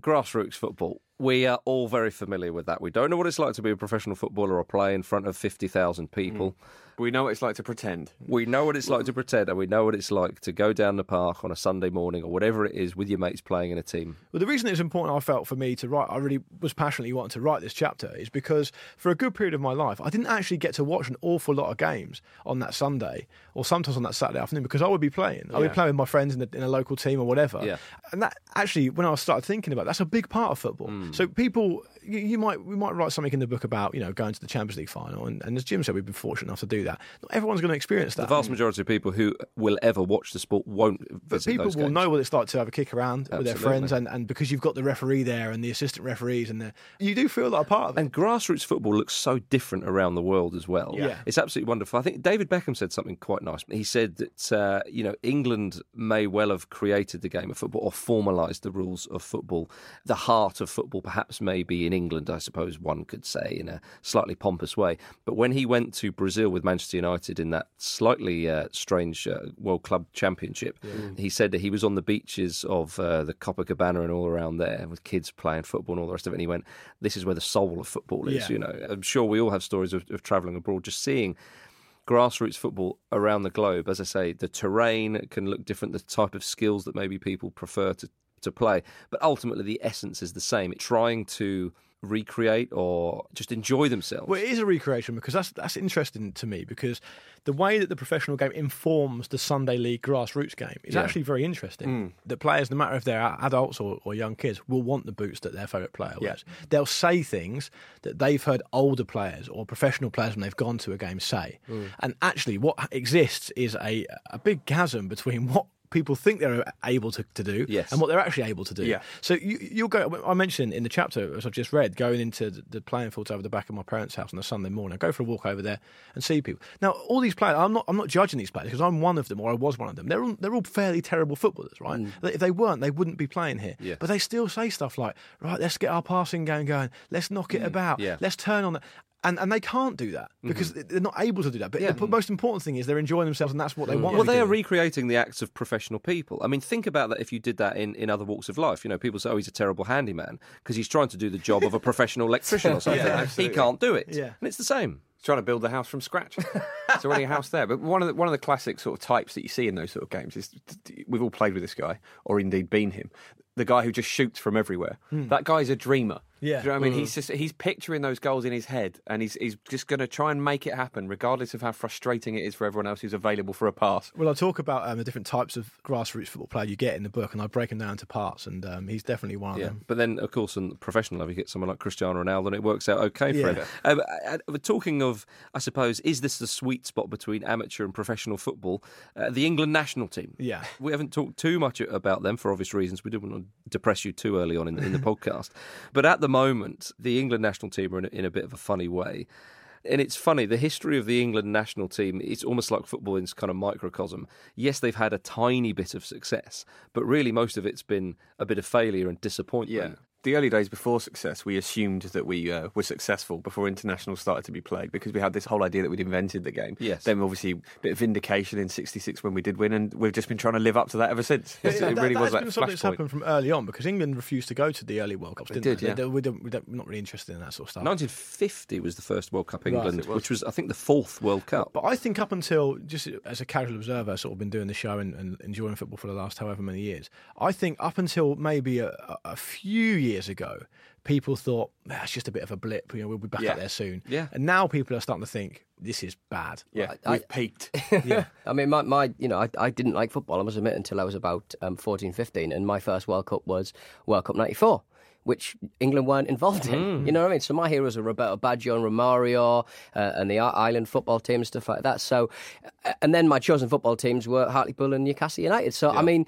Grassroots football. We are all very familiar with that. We don't know what it's like to be a professional footballer or play in front of 50,000 people. Mm. We know what it's like to pretend. We know what it's like to pretend, and we know what it's like to go down the park on a Sunday morning or whatever it is with your mates playing in a team. Well, the reason it's important, I felt, for me to write, I really was passionately wanting to write this chapter, is because for a good period of my life, I didn't actually get to watch an awful lot of games on that Sunday or sometimes on that Saturday afternoon because I would be playing. I would be playing with my friends in, the, in a local team or whatever. Yeah. And that actually, when I started thinking about it, that's a big part of football. Mm. So people, you, you might, we might write something in the book about, you know, going to the Champions League final. And, and as Jim said, we've been fortunate enough to do that. Not everyone's going to experience that. The vast majority of people who will ever watch the sport won't But people those will games. know what it's like to have a kick around with their friends, and, and because you've got the referee there and the assistant referees, and the, you do feel like a part of it. And grassroots football looks so different around the world as well. Yeah. It's absolutely wonderful. I think David Beckham said something quite nice. He said that, uh, you know, England may well have created the game of football or formalised the rules of football. The heart of football perhaps maybe in England, I suppose one could say, in a slightly pompous way. But when he went to Brazil with Manchester United in that slightly uh, strange uh, World Club Championship, he said that he was on the beaches of uh, the Copacabana and all around there with kids playing football and all the rest of it. And he went, This is where the soul of football is. Yeah. You know, I'm sure we all have stories of, of travelling abroad, just seeing grassroots football around the globe. As I say, the terrain can look different, the type of skills that maybe people prefer to, to play, but ultimately the essence is the same. It's trying to recreate or just enjoy themselves. Well, it is a recreation because that's that's interesting to me because the way that the professional game informs the Sunday league grassroots game is Yeah. actually very interesting. Mm. The players, no matter if they're adults or, or young kids, will want the boots that their favourite player Yeah. wears. They'll say things that they've heard older players or professional players when they've gone to a game say. Mm. And actually, what exists is a a big chasm between <laughs> what people think they're able to, to do Yes. and what they're actually able to do. Yeah. So you, you'll go. I mentioned in the chapter as I've just read, going into the, the playing fields over the back of my parents' house on a Sunday morning. I go for a walk over there and see people. Now, all these players, I'm not. I'm not judging these players because I'm one of them, or I was one of them. They're all, they're all fairly terrible footballers, right? Mm. If they weren't, they wouldn't be playing here. Yeah. But they still say stuff like, "Right, let's get our passing game going. Let's knock it mm. about. yeah. Let's turn on that." And, and they can't do that because mm-hmm. they're not able to do that. But Yeah. the most important thing is they're enjoying themselves, and that's what they mm. want. Well, they do. are recreating the acts of professional people. I mean, think about that if you did that in, in other walks of life. You know, people say, oh, he's a terrible handyman because he's trying to do the job of a professional electrician or <laughs> something. he can't do it. Yeah. And it's the same. Trying to build the house from scratch. There's already a house there. But one of the, one of the classic sort of types that you see in those sort of games is we've all played with this guy, or indeed been him. The guy who just shoots from everywhere. That guy's a dreamer. Yeah. Do you know what I mean? He's just he's picturing those goals in his head, and he's he's just going to try and make it happen, regardless of how frustrating it is for everyone else who's available for a pass. Well, I talk about um, the different types of grassroots football player you get in the book, and I break them down into parts, and um, he's definitely one of Yeah, them. but then of course on the professional level, you get someone like Cristiano Ronaldo, and it works out okay for Yeah. him. Um, talking of, I suppose, is this the sweet spot between amateur and professional football? Uh, the England national team. Yeah. we haven't talked too much about them for obvious reasons. We didn't want to depress you too early on in, in the <laughs> podcast, but at the moment, the England national team are in a, in a bit of a funny way. And it's funny, the history of the England national team, it's almost like football in kind of microcosm. Yes, they've had a tiny bit of success, but really most of it's been a bit of failure and disappointment. The early days before success, we assumed that we uh, were successful before international started to be played because we had this whole idea that we'd invented the game. Yes. Then obviously a bit of vindication in '66 when we did win, and we've just been trying to live up to that ever since. Yeah, it that- really that was has that been something that's happened from early on because England refused to go to the early World Cups, didn't did, they? yeah. They- we don't, we don't, we're not really interested in that sort of stuff. 1950 was the first World Cup England, it was. which was, I think, the fourth World Cup. But I think up until just as a casual observer, sort of been doing the show and, and enjoying football for the last however many years. I think up until maybe a, a- a few years ago, people thought that's just a bit of a blip. You know, we'll be back Yeah. up there soon. Yeah. And now people are starting to think this is bad. Yeah, I- we've peaked. <laughs> Yeah. I mean, my, my you know, I, I didn't like football, I must admit, until I was about um, 14, 15, and my first World Cup was World Cup 94. Which England weren't involved in, you know what I mean? So my heroes are Roberto Baggio and Romario, uh, and the I- island football team and stuff like that. So, uh, and then my chosen football teams were Hartlepool and Newcastle United. So I mean,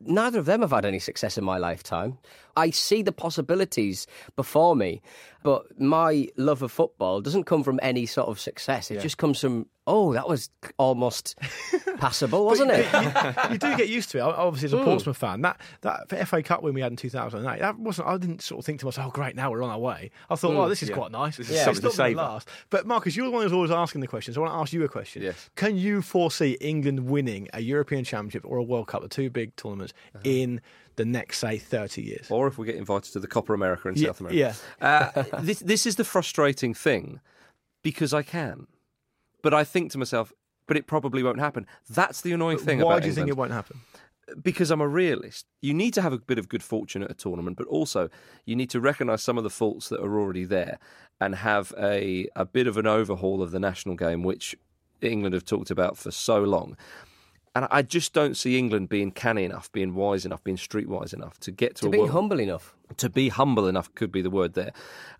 neither of them have had any success in my lifetime. I see the possibilities before me, but my love of football doesn't come from any sort of success. It just comes from, oh, that was almost <laughs> passable, wasn't it? you do get used to it. Obviously, as a hmm. Portsmouth fan, that that FA Cup win we had in 2008, that wasn't. I didn't sort of think to myself, "Oh, great, now we're on our way." I thought, "Oh, hmm, this is quite nice. This It's is something not to last." But Marcus, you're the one who's always asking the questions. I want to ask you a question. Yes. Can you foresee England winning a European Championship or a World Cup, the two big tournaments, uh-huh. in the next, say, 30 years? or if we get invited to the Copa America in Yeah, South America. Uh, <laughs> this, this is the frustrating thing because I can. But I think to myself, but it probably won't happen. That's the annoying thing Why about do you think it won't happen? because I'm a realist. You need to have a bit of good fortune at a tournament, but also you need to recognise some of the faults that are already there and have a, a bit of an overhaul of the national game, which England have talked about for so long. And I just don't see England being canny enough, being wise enough, being streetwise enough to get to, to be world- humble enough. to be humble enough could be the word there.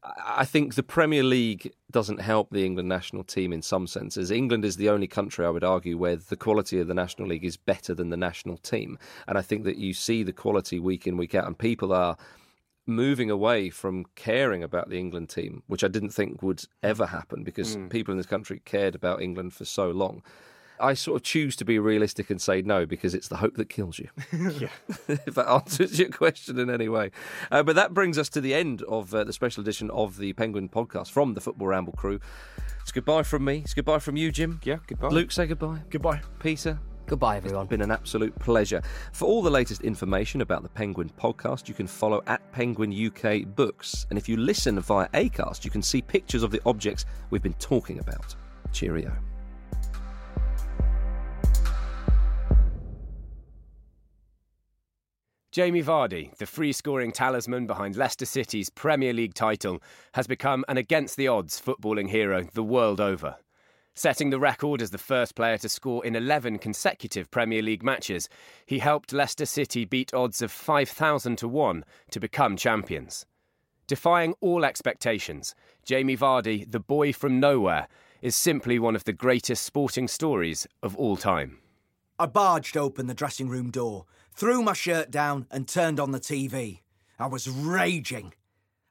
I I think the Premier League doesn't help the England national team in some senses. England is the only country, I would argue, where the quality of the National League is better than the national team. And I think that you see the quality week in, week out, and people are moving away from caring about the England team, which I didn't think would ever happen because hmm. people in this country cared about England for so long. I sort of choose to be realistic and say no because it's the hope that kills you. <laughs> Yeah. <laughs> if that answers your question in any way. Uh, but that brings us to the end of uh, the special edition of the Penguin podcast from the Football Ramble crew. It's goodbye from me. It's goodbye from you, Jim. Yeah, goodbye. Luke, say goodbye. Goodbye. Peter. Goodbye, everyone. It's been an absolute pleasure. For all the latest information about the Penguin podcast, you can follow at Penguin UK Books. And if you listen via Acast, you can see pictures of the objects we've been talking about. Cheerio. Jamie Vardy, the free scoring talisman behind Leicester City's Premier League title, has become an against the odds footballing hero the world over. Setting the record as the first player to score in 11 consecutive Premier League matches, he helped Leicester City beat odds of 5,000 to 1 to become champions. Defying all expectations, Jamie Vardy, the boy from nowhere, is simply one of the greatest sporting stories of all time. I barged open the dressing room door, threw my shirt down, and turned on the TV. I was raging.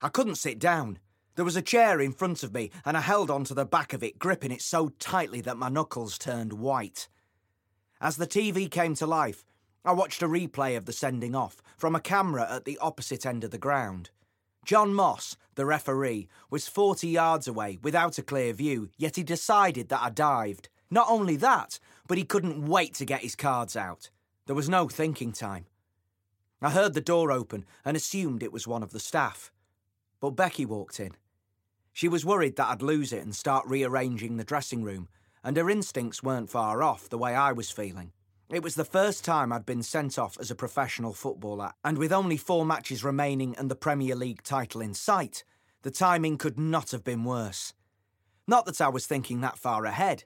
I couldn't sit down. There was a chair in front of me, and I held onto the back of it, gripping it so tightly that my knuckles turned white. As the TV came to life, I watched a replay of the sending off from a camera at the opposite end of the ground. John Moss, the referee, was 40 yards away without a clear view, yet he decided that I dived. Not only that, but he couldn't wait to get his cards out. There was no thinking time. I heard the door open and assumed it was one of the staff. But Becky walked in. She was worried that I'd lose it and start rearranging the dressing room, and her instincts weren't far off the way I was feeling. It was the first time I'd been sent off as a professional footballer, and with only four matches remaining and the Premier League title in sight, the timing could not have been worse. Not that I was thinking that far ahead.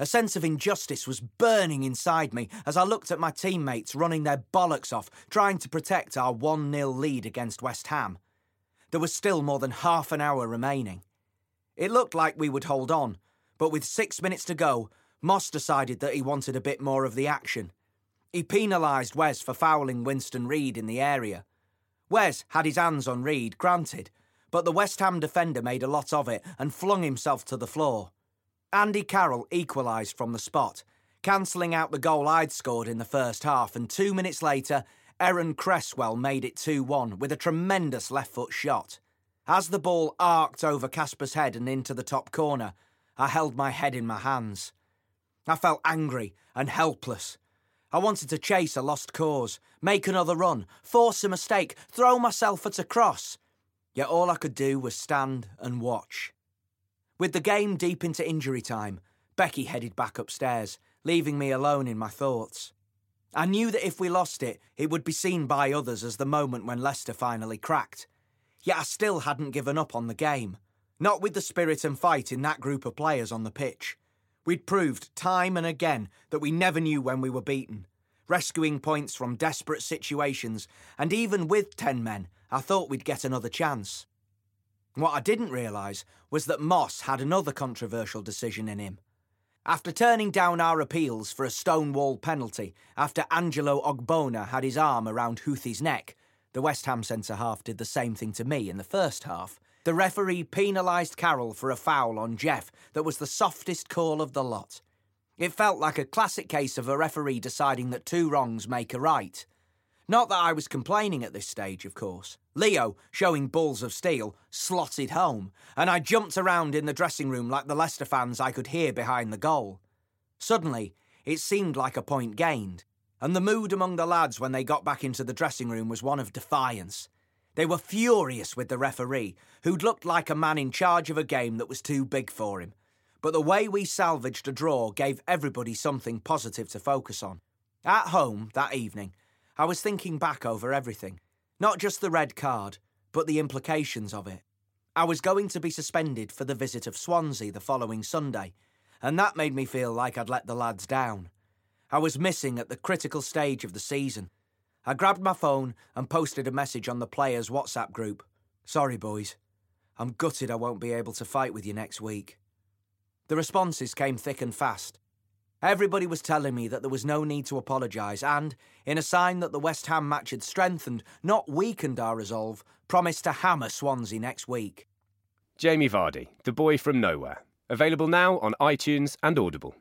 A sense of injustice was burning inside me as I looked at my teammates running their bollocks off, trying to protect our 1 0 lead against West Ham. There was still more than half an hour remaining. It looked like we would hold on, but with six minutes to go, Moss decided that he wanted a bit more of the action. He penalised Wes for fouling Winston Reid in the area. Wes had his hands on Reid, granted, but the West Ham defender made a lot of it and flung himself to the floor. Andy Carroll equalised from the spot, cancelling out the goal I'd scored in the first half, and two minutes later, Aaron Cresswell made it 2 1 with a tremendous left foot shot. As the ball arced over Kasper's head and into the top corner, I held my head in my hands. I felt angry and helpless. I wanted to chase a lost cause, make another run, force a mistake, throw myself at a cross. Yet all I could do was stand and watch. With the game deep into injury time, Becky headed back upstairs, leaving me alone in my thoughts. I knew that if we lost it, it would be seen by others as the moment when Leicester finally cracked. Yet I still hadn't given up on the game. Not with the spirit and fight in that group of players on the pitch. We'd proved time and again that we never knew when we were beaten, rescuing points from desperate situations, and even with 10 men, I thought we'd get another chance. What I didn't realise was that Moss had another controversial decision in him. After turning down our appeals for a stonewall penalty after Angelo Ogbonna had his arm around Houthie's neck, the West Ham centre half did the same thing to me in the first half. The referee penalised Carroll for a foul on Jeff that was the softest call of the lot. It felt like a classic case of a referee deciding that two wrongs make a right. Not that I was complaining at this stage, of course. Leo, showing balls of steel, slotted home, and I jumped around in the dressing room like the Leicester fans I could hear behind the goal. Suddenly, it seemed like a point gained, and the mood among the lads when they got back into the dressing room was one of defiance. They were furious with the referee, who'd looked like a man in charge of a game that was too big for him. But the way we salvaged a draw gave everybody something positive to focus on. At home that evening, I was thinking back over everything. Not just the red card, but the implications of it. I was going to be suspended for the visit of Swansea the following Sunday, and that made me feel like I'd let the lads down. I was missing at the critical stage of the season. I grabbed my phone and posted a message on the players' WhatsApp group. Sorry, boys. I'm gutted I won't be able to fight with you next week. The responses came thick and fast. Everybody was telling me that there was no need to apologise and, in a sign that the West Ham match had strengthened, not weakened our resolve, promised to hammer Swansea next week. Jamie Vardy, The Boy from Nowhere. Available now on iTunes and Audible.